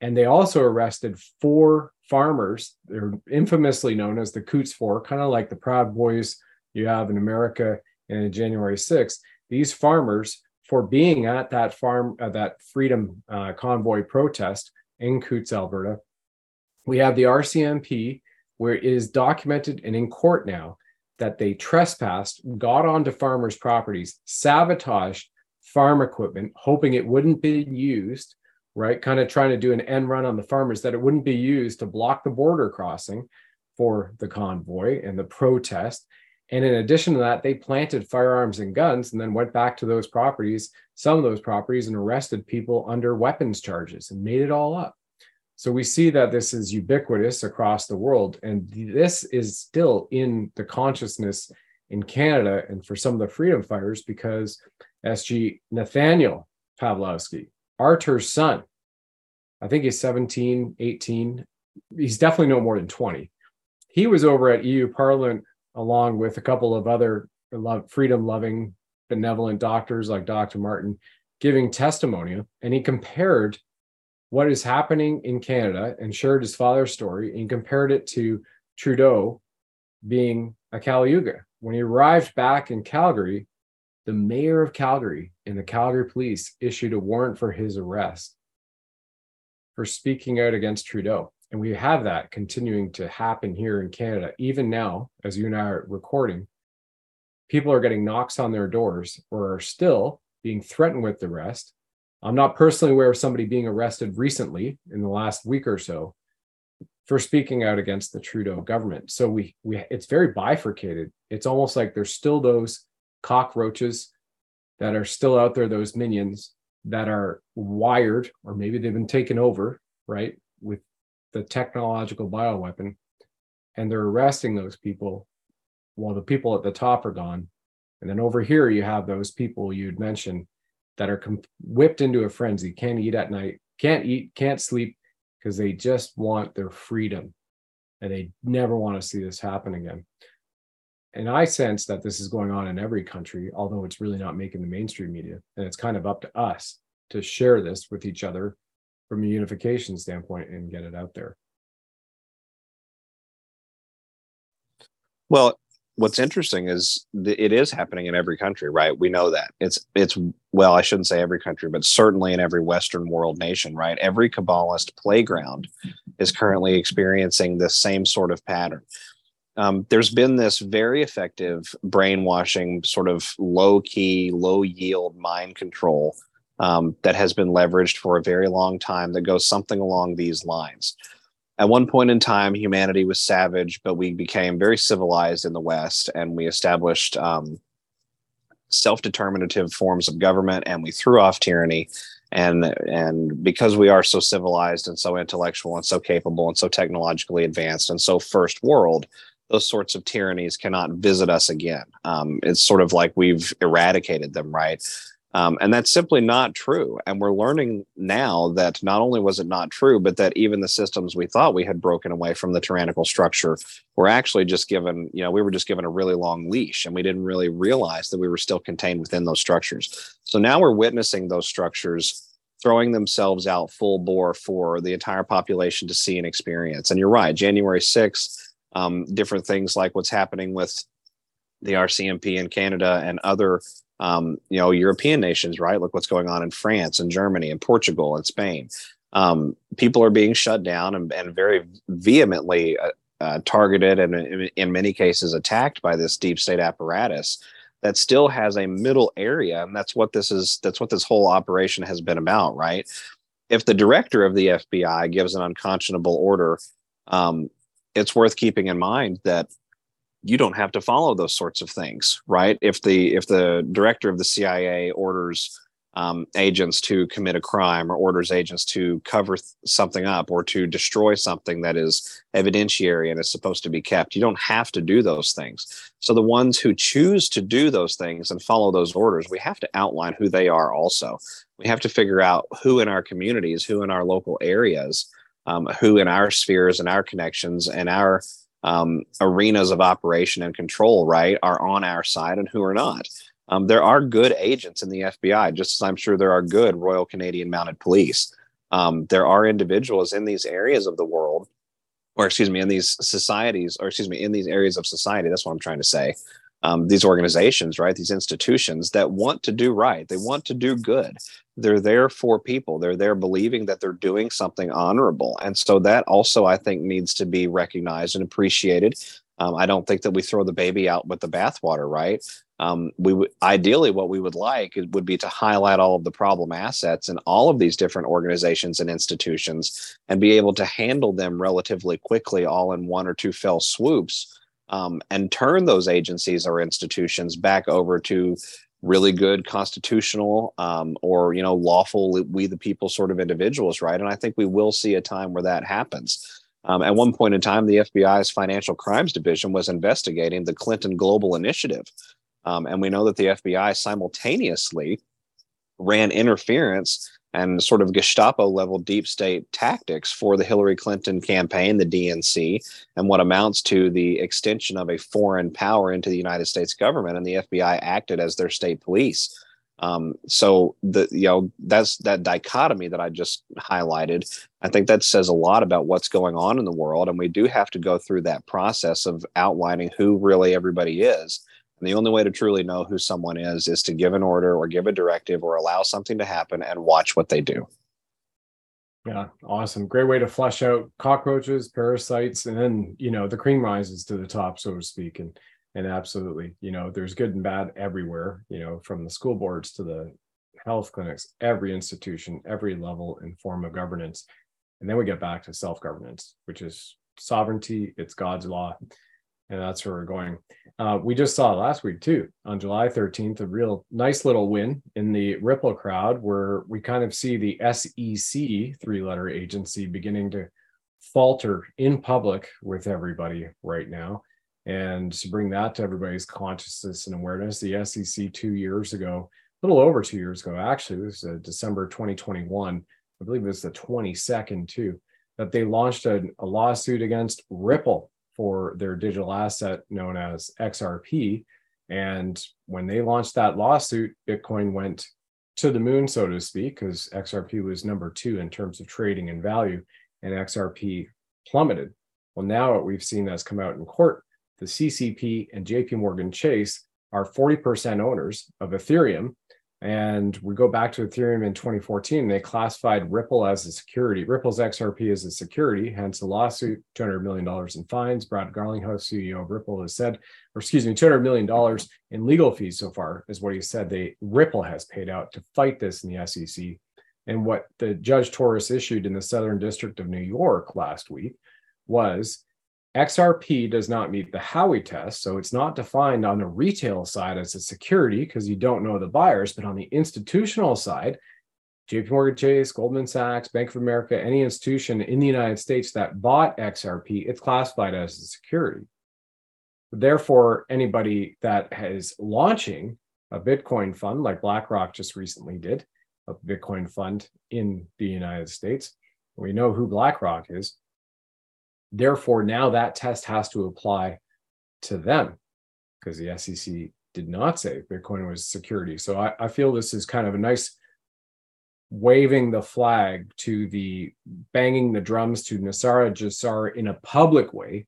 And they also arrested four farmers. They're infamously known as the Coutts Four, kind of like the Proud Boys you have in America in January 6th. These farmers, for being at that farm, uh, that Freedom uh, Convoy protest in Coutts, Alberta, we have the RCMP, where it is documented and in court now that they trespassed, got onto farmers' properties, sabotaged farm equipment, hoping it wouldn't be used right? Kind of trying to do an end run on the farmers that it wouldn't be used to block the border crossing for the convoy and the protest. And in addition to that, they planted firearms and guns and then went back to those properties, some of those properties, and arrested people under weapons charges and made it all up. So we see that this is ubiquitous across the world. And this is still in the consciousness in Canada and for some of the freedom fighters because SG Nathaniel Pawlowski, Artur's son. I think he's 17, 18. He's definitely no more than 20. He was over at EU Parliament along with a couple of other freedom loving, benevolent doctors like Dr. Martin, giving testimony. And he compared what is happening in Canada and shared his father's story and compared it to Trudeau being a Caliuga. When he arrived back in Calgary, the mayor of Calgary and the Calgary police issued a warrant for his arrest. for speaking out against Trudeau. And we have that continuing to happen here in Canada, even now, as you and I are recording. People are getting knocks on their doors or are still being threatened with arrest. I'm not personally aware of somebody being arrested recently in the last week or so for speaking out against the Trudeau government. So we we it's very bifurcated. It's almost like there's still those cockroaches that are still out there, those minions that are wired, or maybe they've been taken over, right, with the technological bioweapon, and they're arresting those people while the people at the top are gone. And then over here, you have those people you'd mentioned that are com- whipped into a frenzy, can't eat at night, can't eat, can't sleep, because they just want their freedom and they never want to see this happen again. And I sense that this is going on in every country, although it's really not making the mainstream media. And it's kind of up to us to share this with each other from a unification standpoint and get it out there. Well, what's interesting is it is happening in every country, right? We know that it's it's well, I shouldn't say every country, but certainly in every Western world nation, right? Every Kabbalist playground is currently experiencing this same sort of pattern. Um, there's been this very effective brainwashing, sort of low key, low yield mind control um, that has been leveraged for a very long time that goes something along these lines at one point in time, humanity was savage, but we became very civilized in the West and we established um, self determinative forms of government and we threw off tyranny. And, and because we are so civilized and so intellectual and so capable and so technologically advanced and so first world, those sorts of tyrannies cannot visit us again. Um, it's sort of like we've eradicated them, right? Um, and that's simply not true. And we're learning now that not only was it not true, but that even the systems we thought we had broken away from the tyrannical structure were actually just given, you know, we were just given a really long leash and we didn't really realize that we were still contained within those structures. So now we're witnessing those structures throwing themselves out full bore for the entire population to see and experience. And you're right, January 6th, um, different things like what's happening with the RCMP in Canada and other um, you know, European nations, right? Look what's going on in France and Germany and Portugal and Spain. Um, people are being shut down and, and very vehemently uh, uh, targeted and in, in many cases attacked by this deep state apparatus that still has a middle area and that's what this is that's what this whole operation has been about right if the director of the fbi gives an unconscionable order um, it's worth keeping in mind that you don't have to follow those sorts of things right? If the if the director of the cia orders um, agents to commit a crime or orders agents to cover th- something up or to destroy something that is evidentiary and is supposed to be kept you don't have to do those things. So the ones who choose to do those things and follow those orders we have to outline who they are also. We have to figure out who in our communities who in our local areas um, who in our spheres and our connections and our um, arenas of operation and control, right, are on our side and who are not. Um, there are good agents in the FBI, just as I'm sure there are good Royal Canadian Mounted Police. Um, there are individuals in these areas of the world, or excuse me, in these societies, or excuse me, in these areas of society. That's what I'm trying to say. Um, these organizations, right? These institutions that want to do right, they want to do good. They're there for people. They're there believing that they're doing something honorable. And so that also i think needs to be recognized and appreciated. Um, i don't think that we throw the baby out with the bathwater right? Um, we would ideally what we would like would be to highlight all of the problem assets in all of these different organizations and institutions and be able to handle them relatively quickly all in one or two fell swoops um, and turn those agencies or institutions back over to really good constitutional um, or you know lawful we the people sort of individuals right? And i think we will see a time where that happens. Um, at one point in time the fbi's financial crimes division was investigating the clinton global initiative. Um, and we know that the fbi simultaneously ran interference and sort of Gestapo level deep state tactics for the Hillary Clinton campaign, the DNC, and what amounts to the extension of a foreign power into the United States government. And the FBI acted as their state police. Um, so the you know that's that dichotomy that I just highlighted. I think that says a lot about what's going on in the world, and we do have to go through that process of outlining who really everybody is and the only way to truly know who someone is is to give an order or give a directive or allow something to happen and watch what they do. Yeah, awesome. Great way to flush out cockroaches, parasites, and then you know the cream rises to the top, so to speak. And and absolutely, you know, there's good and bad everywhere, you know, from the school boards to the health clinics, every institution, every level and form of governance. And then we get back to self-governance, which is sovereignty, it's God's law. And that's where we're going. Uh, we just saw last week too, on July 13th, a real nice little win in the Ripple crowd, where we kind of see the SEC three letter agency beginning to falter in public with everybody right now. And to bring that to everybody's consciousness and awareness, the SEC two years ago, a little over two years ago, actually, it was uh, December 2021, I believe it was the 22nd too, that they launched a, a lawsuit against Ripple for their digital asset known as XRP. And when they launched that lawsuit, Bitcoin went to the moon, so to speak, because XRP was number two in terms of trading and value, and XRP plummeted. Well, now what we've seen that's come out in court, the CCP and JP Morgan Chase are 40% owners of Ethereum and we go back to Ethereum in 2014, they classified Ripple as a security. Ripple's XRP is a security, hence a lawsuit, $200 million in fines. Brad Garlinghouse, CEO of Ripple, has said, or excuse me, $200 million in legal fees so far, is what he said. They Ripple has paid out to fight this in the SEC. And what the Judge Torres issued in the Southern District of New York last week was XRP does not meet the Howey test, so it's not defined on the retail side as a security because you don't know the buyers, but on the institutional side, JP Morgan Chase, Goldman Sachs, Bank of America, any institution in the United States that bought XRP, it's classified as a security. Therefore, anybody that is launching a Bitcoin fund like BlackRock just recently did, a Bitcoin fund in the United States, we know who BlackRock is Therefore, now that test has to apply to them because the SEC did not say Bitcoin was security. So I, I feel this is kind of a nice waving the flag to the banging the drums to NESARA GESARA in a public way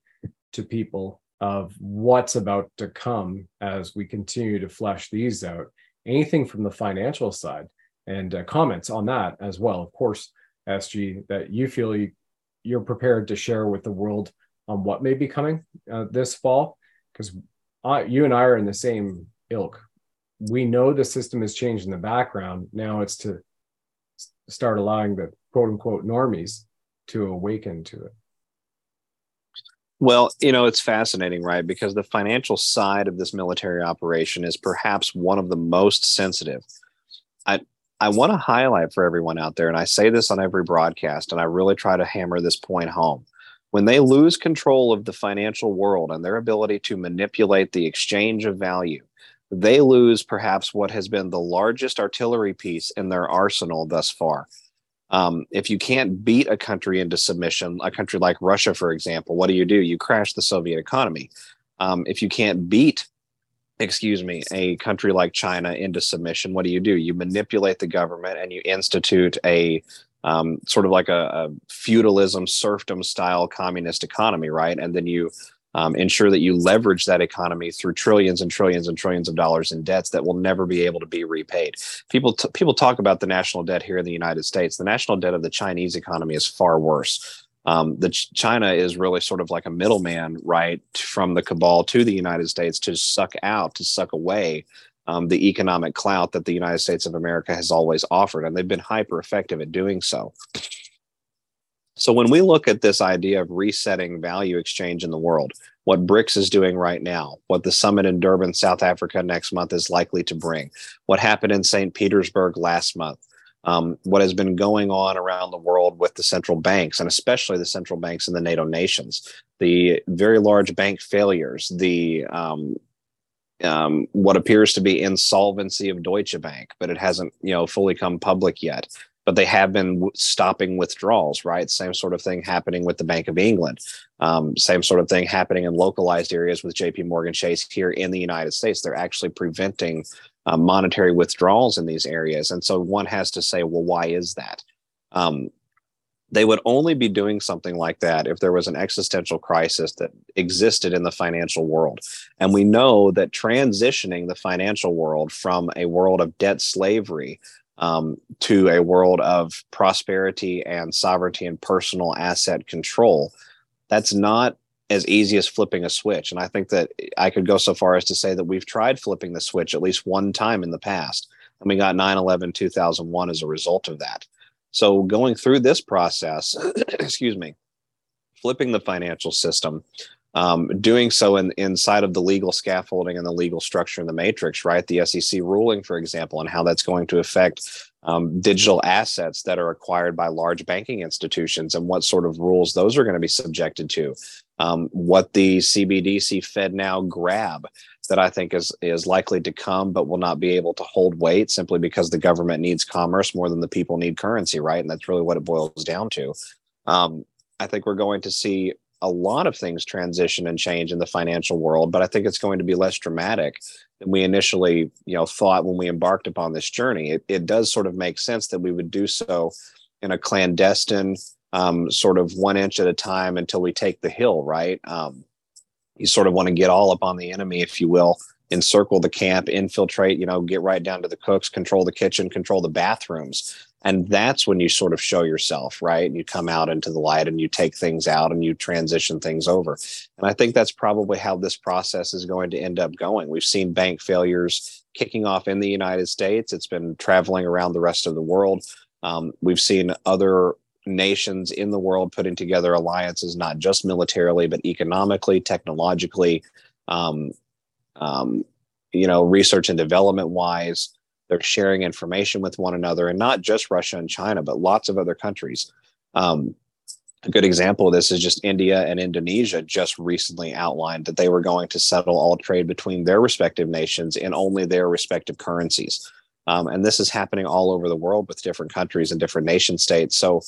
to people of what's about to come as we continue to flesh these out. Anything from the financial side and uh, comments on that as well. Of course, SG, that you feel you you're prepared to share with the world on what may be coming uh, this fall because you and i are in the same ilk we know the system has changed in the background now it's to start allowing the quote unquote normies to awaken to it well, you know, it's fascinating, right? Because the financial side of this military operation is perhaps one of the most sensitive. I, I want to highlight for everyone out there, and I say this on every broadcast, and I really try to hammer this point home. When they lose control of the financial world and their ability to manipulate the exchange of value, they lose perhaps what has been the largest artillery piece in their arsenal thus far. Um, if you can't beat a country into submission, a country like Russia, for example, what do you do? You crash the Soviet economy. Um, if you can't beat excuse me, a country like China into submission, what do you do? You manipulate the government and you institute a um, sort of like a, a, feudalism, serfdom style communist economy, right? And then you um, ensure that you leverage that economy through trillions and trillions and trillions of dollars in debts that will never be able to be repaid. People t- people talk about the national debt here in the United States. The national debt of the Chinese economy is far worse um, the Ch- China is really sort of like a middleman, right, from the cabal to the United States to suck out, to suck away um, the economic clout that the United States of America has always offered, and they've been hyper effective at doing so. So when we look at this idea of resetting value exchange in the world, what BRICS is doing right now, what the summit in Durban, South Africa next month is likely to bring, what happened in St. Petersburg last month, um, what has been going on around the world with the central banks, and especially the central banks in the NATO nations, the very large bank failures, the um, um, what appears to be insolvency of Deutsche Bank, but it hasn't you know fully come public yet. But they have been w- stopping withdrawals, right? Same sort of thing happening with the Bank of England. Um, same sort of thing happening in localized areas with J.P. Morgan Chase here in the United States. They're actually preventing uh, monetary withdrawals in these areas. And so one has to say, well, why is that? Um, they would only be doing something like that if there was an existential crisis that existed in the financial world. And we know that transitioning the financial world from a world of debt slavery um, to a world of prosperity and sovereignty and personal asset control. That's not as easy as flipping a switch. And I think that I could go so far as to say that we've tried flipping the switch at least one time in the past. And we got 9 11 2001 as a result of that. So going through this process, excuse me, flipping the financial system, um, doing so in, inside of the legal scaffolding and the legal structure in the matrix, right? The SEC ruling, for example, and how that's going to affect um, digital assets that are acquired by large banking institutions and what sort of rules those are going to be subjected to. Um, what the CBDC Fed now grab that I think is is likely to come, but will not be able to hold weight simply because the government needs commerce more than the people need currency, right? And that's really what it boils down to. Um, I think we're going to see a lot of things transition and change in the financial world, but I think it's going to be less dramatic than we initially, you know, thought when we embarked upon this journey. It, it does sort of make sense that we would do so in a clandestine, um, sort of one inch at a time until we take the hill, right? Um, you sort of want to get all up on the enemy, if you will, encircle the camp, infiltrate, you know, get right down to the cooks, control the kitchen, control the bathrooms. And that's when you sort of show yourself right? And you come out into the light and you take things out and you transition things over. And i think that's probably how this process is going to end up going. We've seen bank failures kicking off in the united states. It's been traveling around the rest of the world. Um, we've seen other nations in the world putting together alliances not just militarily but economically technologically um, um, you know research and development wise they're sharing information with one another, and not just Russia and China, but lots of other countries. Um, a good example of this is just India and Indonesia just recently outlined that they were going to settle all trade between their respective nations in only their respective currencies. Um, and this is happening all over the world with different countries and different nation states. So,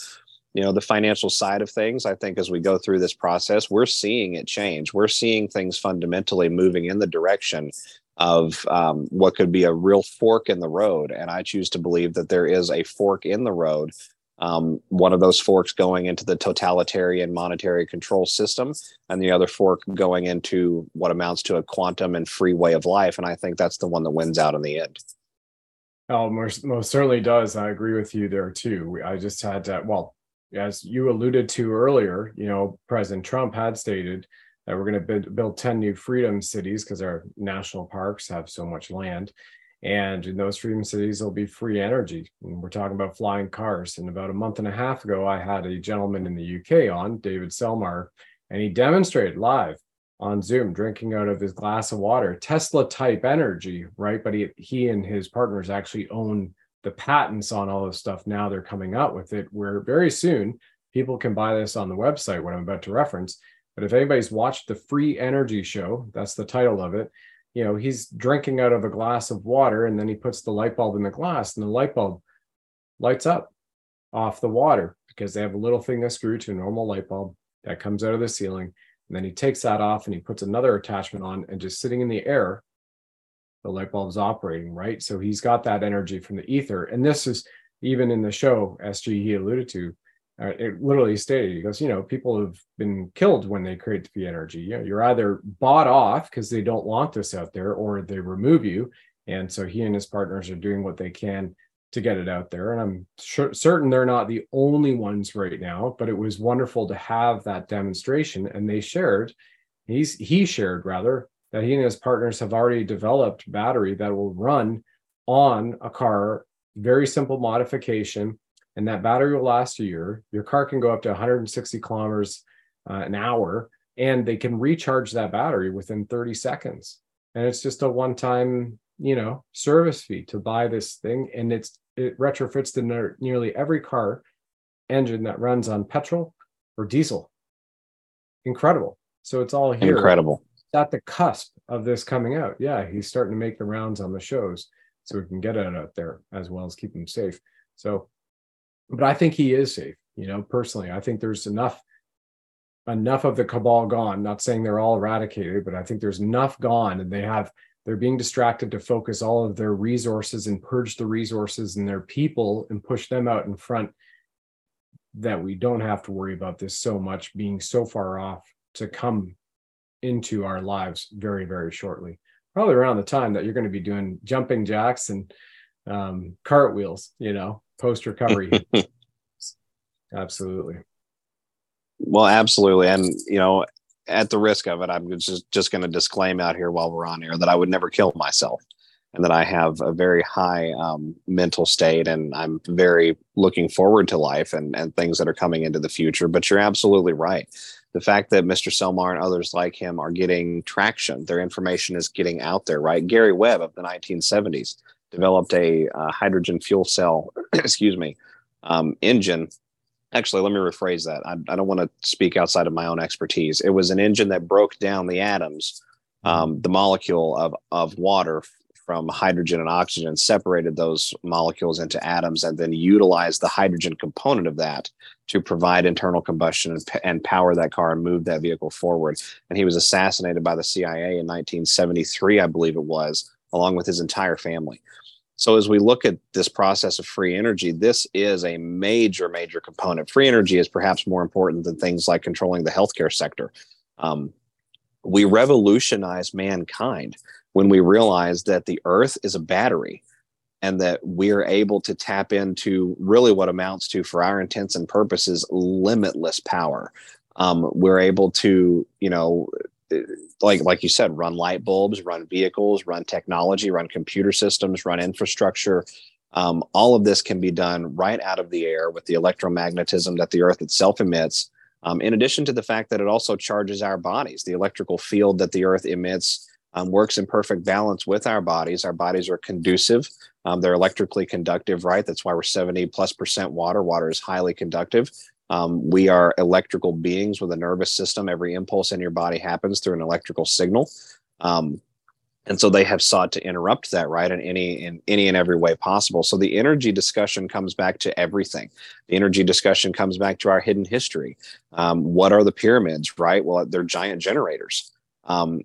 you know, the financial side of things, I think as we go through this process, we're seeing it change. We're seeing things fundamentally moving in the direction of um, what could be a real fork in the road. And I choose to believe that there is a fork in the road. Um, one of those forks going into the totalitarian monetary control system, and the other fork going into what amounts to a quantum and free way of life. And I think that's the one that wins out in the end. Oh, most, most certainly does. I agree with you there too. I just had to, well, as you alluded to earlier, you know, President Trump had stated that we're going to build 10 new freedom cities because our national parks have so much land. And in those freedom cities, there'll be free energy. And we're talking about flying cars. And about a month and a half ago, I had a gentleman in the UK on, David Selmar, and he demonstrated live on Zoom drinking out of his glass of water, Tesla type energy, right? But he, he and his partners actually own the patents on all this stuff. Now they're coming out with it, where very soon people can buy this on the website, what I'm about to reference but if anybody's watched the Free Energy Show, that's the title of it. You know, he's drinking out of a glass of water and then he puts the light bulb in the glass and the light bulb lights up off the water because they have a little thing that screw to a normal light bulb that comes out of the ceiling. And then he takes that off and he puts another attachment on and just sitting in the air, the light bulb's operating, right? So he's got that energy from the ether. And this is even in the show, SG he alluded to, uh, it literally stated, he goes, you know, people have been killed when they create the energy. You know, you're either bought off because they don't want this out there or they remove you. And so he and his partners are doing what they can to get it out there. And I'm sure, certain they're not the only ones right now, but it was wonderful to have that demonstration. And they shared, he's he shared rather, that he and his partners have already developed battery that will run on a car, very simple modification and that battery will last a year. Your car can go up to 160 kilometers uh, an hour, and they can recharge that battery within 30 seconds. And it's just a one-time, you know, service fee to buy this thing, and it's it retrofits to nearly every car engine that runs on petrol or diesel. Incredible. So it's all here. Incredible. At the cusp of this coming out. Yeah, he's starting to make the rounds on the shows, so we can get it out there as well as keep them safe. So but I think he is safe. You know, personally, I think there's enough enough of the cabal gone. Not saying they're all eradicated, but I think there's enough gone, and they have they're being distracted to focus all of their resources and purge the resources and their people and push them out in front. That we don't have to worry about this so much being so far off to come into our lives very very shortly. Probably around the time that you're going to be doing jumping jacks and um, cartwheels, you know, post recovery. absolutely. Well, absolutely. And, you know, at the risk of it, I'm just, just going to disclaim out here while we're on air that I would never kill myself and that I have a very high um, mental state and I'm very looking forward to life and, and things that are coming into the future. But you're absolutely right. The fact that Mr. Selmar and others like him are getting traction, their information is getting out there, right? Gary Webb of the 1970s developed a uh, hydrogen fuel cell, excuse me, um, engine. Actually, let me rephrase that. I, I don't want to speak outside of my own expertise. It was an engine that broke down the atoms, um, the molecule of, of water from hydrogen and oxygen, separated those molecules into atoms, and then utilized the hydrogen component of that to provide internal combustion and, and power that car and move that vehicle forward. And he was assassinated by the CIA in 1973, I believe it was, along with his entire family. So, as we look at this process of free energy, this is a major, major component. Free energy is perhaps more important than things like controlling the healthcare sector. Um, we revolutionize mankind when we realize that the earth is a battery and that we're able to tap into really what amounts to, for our intents and purposes, limitless power. Um, we're able to, you know, like like you said, run light bulbs, run vehicles, run technology, run computer systems, run infrastructure. Um, all of this can be done right out of the air with the electromagnetism that the Earth itself emits. Um, in addition to the fact that it also charges our bodies, the electrical field that the Earth emits um, works in perfect balance with our bodies. Our bodies are conducive. Um, they're electrically conductive, right? That's why we're 70 plus percent water. Water is highly conductive. Um, we are electrical beings with a nervous system. Every impulse in your body happens through an electrical signal. Um, and so they have sought to interrupt that right in any in any and every way possible so the energy discussion comes back to everything the energy discussion comes back to our hidden history um, what are the pyramids right well they're giant generators um,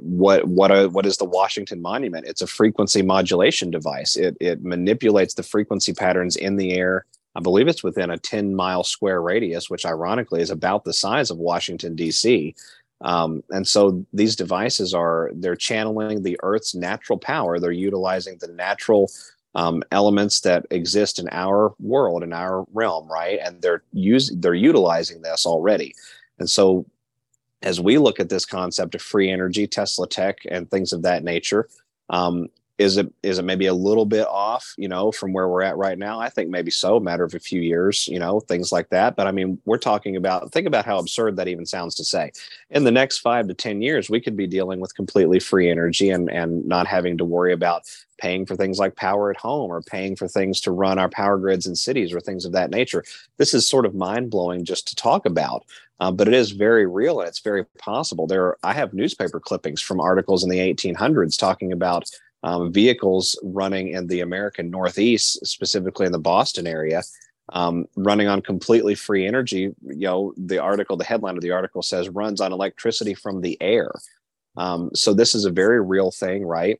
what what a, what is the Washington Monument? It's a frequency modulation device. It it manipulates the frequency patterns in the air. I believe it's within a 10 mile square radius, which ironically is about the size of Washington D.C. Um, and so these devices are they're channeling the Earth's natural power. They're utilizing the natural um, elements that exist in our world in our realm, right? And they're using they're utilizing this already. And so as we look at this concept of free energy, Tesla tech, and things of that nature, um, is it is it maybe a little bit off, you know, from where we're at right now? I think maybe so, matter of a few years, you know, things like that. But I mean, we're talking about think about how absurd that even sounds to say. In the next five to ten years, we could be dealing with completely free energy and and not having to worry about paying for things like power at home or paying for things to run our power grids in cities or things of that nature. This is sort of mind blowing just to talk about. Um, but it is very real and it's very possible. There, are, I have newspaper clippings from articles in the 1800s talking about um, vehicles running in the American Northeast, specifically in the Boston area, um, running on completely free energy. You know, the article, the headline of the article says runs on electricity from the air. Um, so this is a very real thing, right?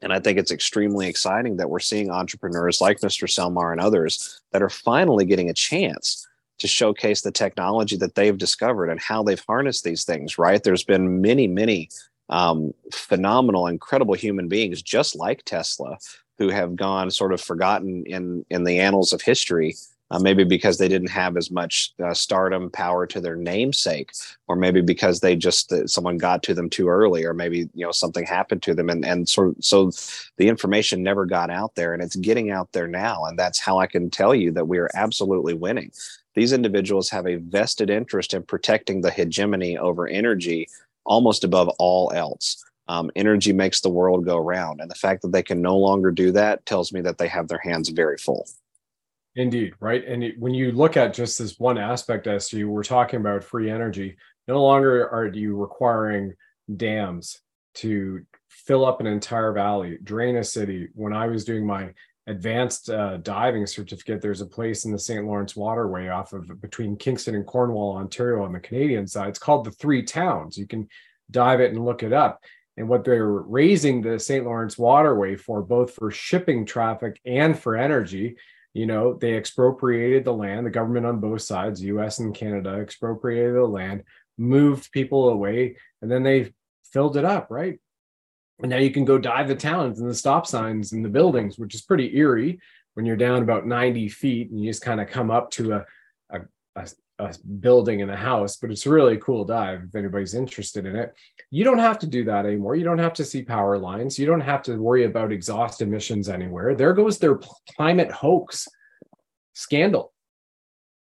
And I think it's extremely exciting that we're seeing entrepreneurs like Mr. Selmar and others that are finally getting a chance to showcase the technology that they've discovered and how they've harnessed these things, right? There's been many, many um, phenomenal, incredible human beings just like Tesla who have gone sort of forgotten in in the annals of history. Uh, maybe because they didn't have as much uh, stardom power to their namesake, or maybe because they just uh, someone got to them too early, or maybe you know something happened to them, and and sort of, so the information never got out there, and it's getting out there now, and that's how I can tell you that we are absolutely winning. These individuals have a vested interest in protecting the hegemony over energy almost above all else. Um, energy makes the world go round. And the fact that they can no longer do that tells me that they have their hands very full. Indeed, right. And it, when you look at just this one aspect, as you were talking about free energy, no longer are you requiring dams to fill up an entire valley, drain a city. When I was doing my advanced uh, diving certificate, there's a place in the St. Lawrence Waterway off of between Kingston and Cornwall, Ontario, on the Canadian side. It's called the Three Towns. You can dive it and look it up. And what they're raising the St. Lawrence Waterway for, both for shipping traffic and for energy, you know, they expropriated the land. The government on both sides, US and Canada, expropriated the land, moved people away, and then they filled it up, right? And now you can go dive the towns and the stop signs and the buildings, which is pretty eerie when you're down about 90 feet and you just kind of come up to a, a, a, a building and a house. But it's a really cool dive if anybody's interested in it. You don't have to do that anymore. You don't have to see power lines. You don't have to worry about exhaust emissions anywhere. There goes their climate hoax scandal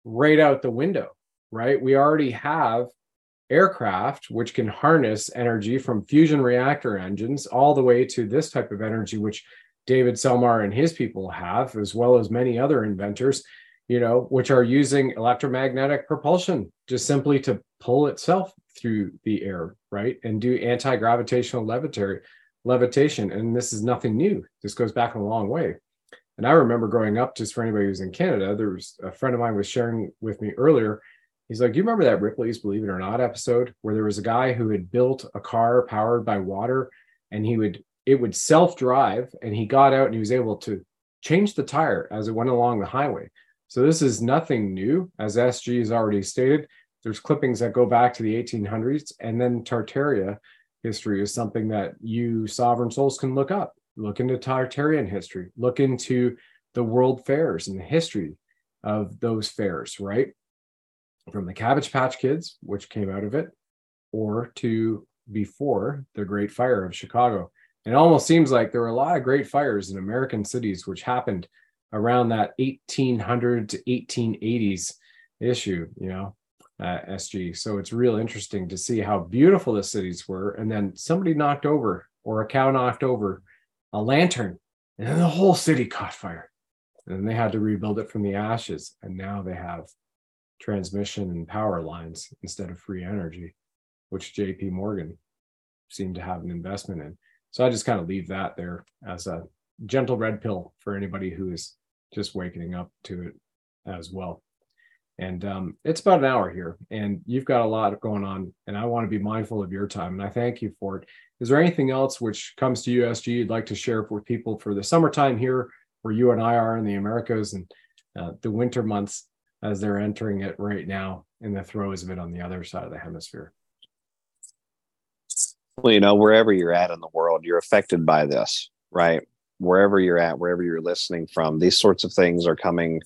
right out the window, right? We already have aircraft which can harness energy from fusion reactor engines all the way to this type of energy which david selmar and his people have as well as many other inventors you know which are using electromagnetic propulsion just simply to pull itself through the air right? And do anti-gravitational levitary levitation. And this is nothing new. This goes back a long way. And i remember growing up just for anybody who's in canada there was a friend of mine was sharing with me earlier He's like, you remember that Ripley's Believe It or Not episode where there was a guy who had built a car powered by water and he would, it would self drive and he got out and he was able to change the tire as it went along the highway. So this is nothing new, as SG has already stated. There's clippings that go back to the 1800s, and then Tartaria history is something that you sovereign souls can look up. Look into Tartarian history. Look into the world fairs and the history of those fairs, right? From the Cabbage Patch Kids, which came out of it, or to before the Great Fire of Chicago. It almost seems like there were a lot of great fires in American cities, which happened around that 1800 to 1880s issue, you know, uh, SG. So it's real interesting to see how beautiful the cities were. And then somebody knocked over, or a cow knocked over a lantern, and then the whole city caught fire. And then they had to rebuild it from the ashes. And now they have transmission and power lines instead of free energy, which JP Morgan seemed to have an investment in. So I just kind of leave that there as a gentle red pill for anybody who is just waking up to it as well. And um, it's about an hour here, and you've got a lot going on, and I want to be mindful of your time, and I thank you for it. Is there anything else which comes to USG you'd like to share with people for the summertime here, where you and I are in the Americas, and uh, the winter months as they're entering it right now in the throes of it on the other side of the hemisphere? Well, you know, wherever you're at in the world, you're affected by this, right? Wherever you're at, wherever you're listening from, these sorts of things are coming,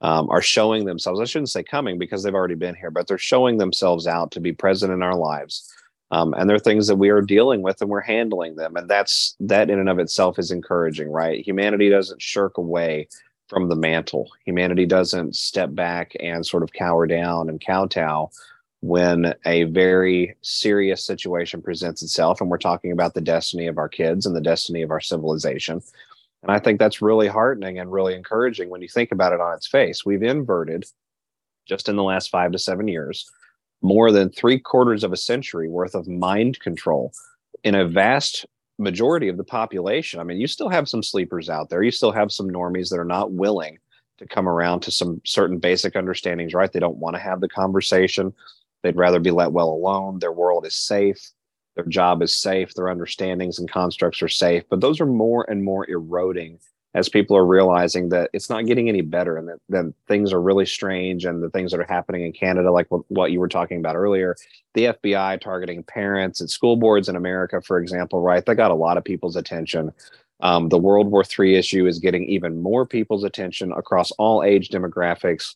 um, are showing themselves. I shouldn't say coming because they've already been here, but they're showing themselves out to be present in our lives. Um, and they're things that we are dealing with and we're handling them. And that's that in and of itself is encouraging, right? Humanity doesn't shirk away from the mantle. Humanity doesn't step back and sort of cower down and kowtow when a very serious situation presents itself. And we're talking about the destiny of our kids and the destiny of our civilization. And I think that's really heartening and really encouraging when you think about it on its face. We've inverted just in the last five to seven years more than three quarters of a century worth of mind control in a vast majority of the population. I mean, you still have some sleepers out there. You still have some normies that are not willing to come around to some certain basic understandings, right? They don't want to have the conversation. They'd rather be let well alone. Their world is safe. Their job is safe. Their understandings and constructs are safe. But those are more and more eroding as people are realizing that it's not getting any better and that, that things are really strange and the things that are happening in Canada, like what, what you were talking about earlier, the FBI targeting parents at school boards in America, for example, right? That got a lot of people's attention. Um, the World War III issue is getting even more people's attention across all age demographics,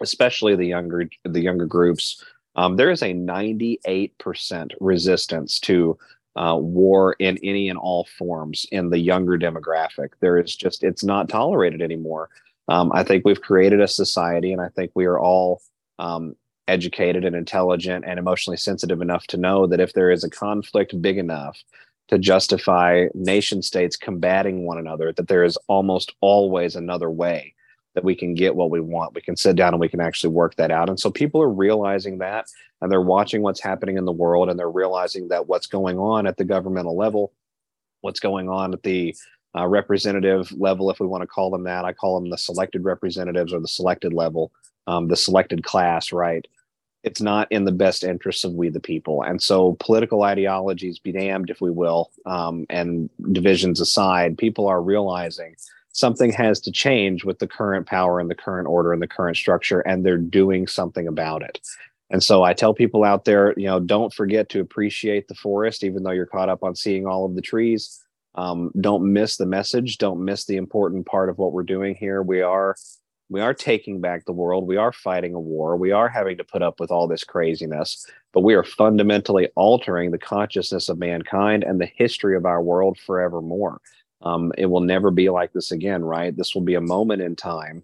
especially the younger the younger groups. Um, there is a 98% resistance to uh, war in any and all forms in the younger demographic. There is just, it's not tolerated anymore. Um, I think we've created a society, and I think we are all um, educated and intelligent and emotionally sensitive enough to know that if there is a conflict big enough to justify nation states combating one another, that there is almost always another way that we can get what we want. We can sit down and we can actually work that out. And so people are realizing that and they're watching what's happening in the world and they're realizing that what's going on at the governmental level, what's going on at the uh, representative level, if we want to call them that, I call them the selected representatives or the selected level, um, the selected class, right? It's not in the best interests of we the people. And so political ideologies be damned, if we will, um, and divisions aside, people are realizing something has to change with the current power and the current order and the current structure, and they're doing something about it. And so I tell people out there, you know, don't forget to appreciate the forest, even though you're caught up on seeing all of the trees. Um, don't miss the message. Don't miss the important part of what we're doing here. We are we are taking back the world. We are fighting a war. We are having to put up with all this craziness, but we are fundamentally altering the consciousness of mankind and the history of our world forevermore. Um, it will never be like this again, right? This will be a moment in time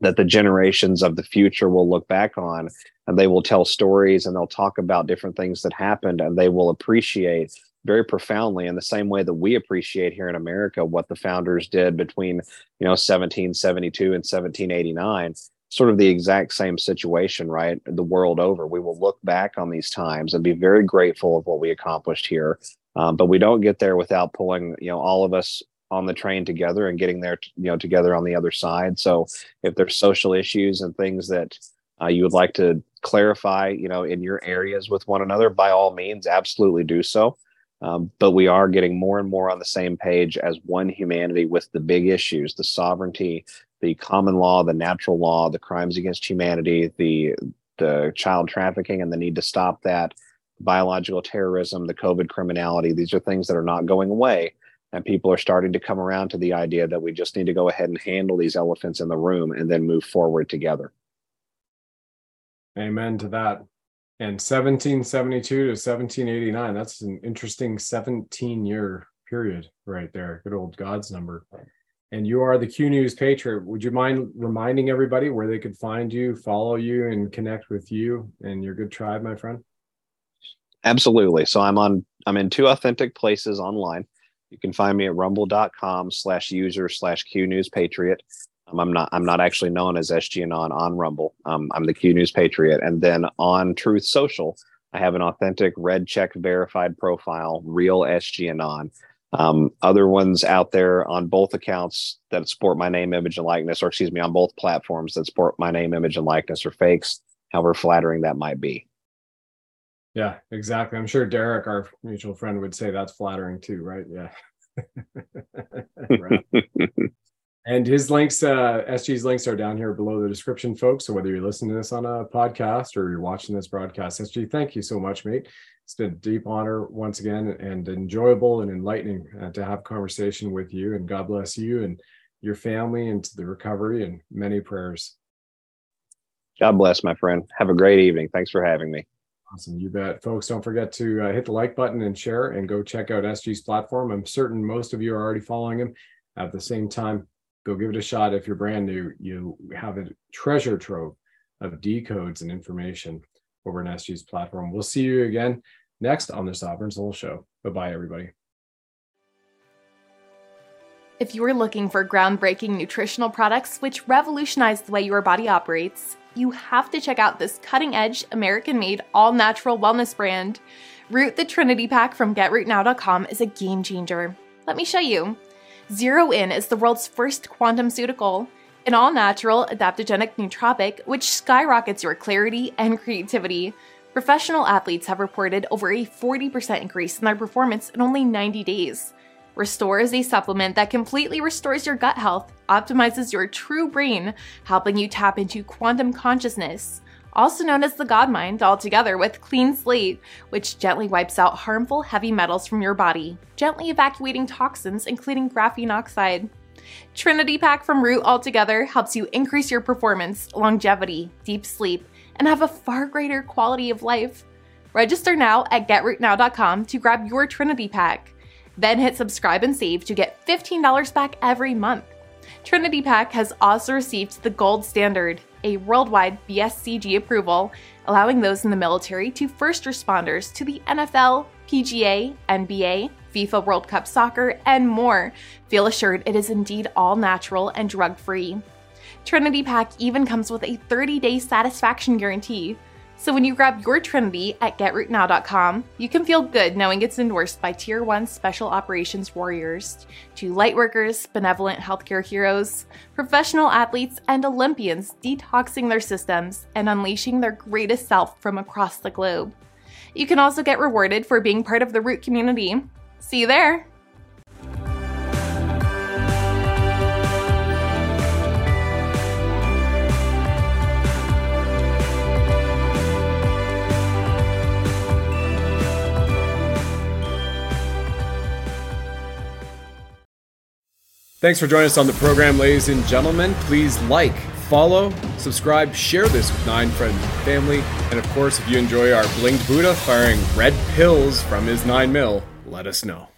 that the generations of the future will look back on and they will tell stories and they'll talk about different things that happened and they will appreciate very profoundly in the same way that we appreciate here in America what the founders did between you know 1772 and 1789 sort of the exact same situation right the world over we will look back on these times and be very grateful of what we accomplished here um, but we don't get there without pulling you know all of us on the train together and getting there you know together on the other side so if there's social issues and things that uh, you would like to clarify, you know, in your areas with one another, by all means, absolutely do so. Um, but we are getting more and more on the same page as one humanity with the big issues the sovereignty the common law the natural law the crimes against humanity the the child trafficking and the need to stop that biological terrorism the covid criminality these are things that are not going away and people are starting to come around to the idea that we just need to go ahead and handle these elephants in the room and then move forward together Amen to that. And 1772 to 1789, that's an interesting 17 year period right there. Good old God's number. And you are the Q News Patriot. Would you mind reminding everybody where they could find you, follow you, and connect with you and your good tribe, my friend? Absolutely. So I'm on I'm in two authentic places online. You can find me at rumble.com slash user slash Q News Patriot. Um, I'm not I'm not actually known as SG Anon on Rumble. Um, I'm the Q News Patriot, and then on Truth Social, I have an authentic red check verified profile, real SG Anon. Um, other ones out there on both accounts that support my name, image, and likeness, or excuse me, on both platforms that support my name, image, and likeness, are fakes, however flattering that might be. Yeah, exactly. I'm sure Derek, our mutual friend, would say that's flattering too, right? Yeah. And his links, uh, SG's links are down here below the description, folks. So whether you're listening to this on a podcast or you're watching this broadcast, SG, thank you so much, mate. It's been a deep honor once again and enjoyable and enlightening uh, to have conversation with you. And God bless you and your family and the recovery and many prayers. God bless, my friend. Have a great evening. Thanks for having me. Awesome. You bet. Folks, don't forget to uh, hit the like button and share and go check out SG's platform. I'm certain most of you are already following him. At the same time, go give it a shot. If you're brand new, you have a treasure trove of decodes and information over an SG's platform. We'll see you again next on the Sovereign Soul Show. Bye bye, everybody. If you are looking for groundbreaking nutritional products which revolutionize the way your body operates, you have to check out this cutting edge, American made, all natural wellness brand. Root the Trinity Pack from GetRootNow.com is a game changer. Let me show you. Zero In is the world's first quantum ceutical, an all natural, adaptogenic nootropic which skyrockets your clarity and creativity. Professional athletes have reported over a 40% increase in their performance in only 90 days. Restore is a supplement that completely restores your gut health, optimizes your true brain, helping you tap into quantum consciousness also known as the God Mind, altogether with Clean Slate, which gently wipes out harmful heavy metals from your body, gently evacuating toxins, including graphene oxide. Trinity Pack from Root altogether helps you increase your performance, longevity, deep sleep, and have a far greater quality of life. Register now at getrootnow.com to grab your Trinity Pack. Then hit subscribe and save to get $15 back every month. Trinity Pack has also received the gold standard, a worldwide BSCG approval, allowing those in the military to first responders to the NFL, PGA, NBA, FIFA World Cup Soccer, and more feel assured it is indeed all natural and drug free. Trinity Pack even comes with a 30 day satisfaction guarantee, so when you grab your Trinity at GetRootNow.com, you can feel good knowing it's endorsed by Tier 1 Special Operations Warriors, to lightworkers, benevolent healthcare heroes, professional athletes, and Olympians detoxing their systems and unleashing their greatest self from across the globe. You can also get rewarded for being part of the Root community. See you there! Thanks for joining us on the program, ladies and gentlemen. Please like, follow, subscribe, share this with nine friends and family. And of course, if you enjoy our blinged Buddha firing red pills from his nine mil, let us know.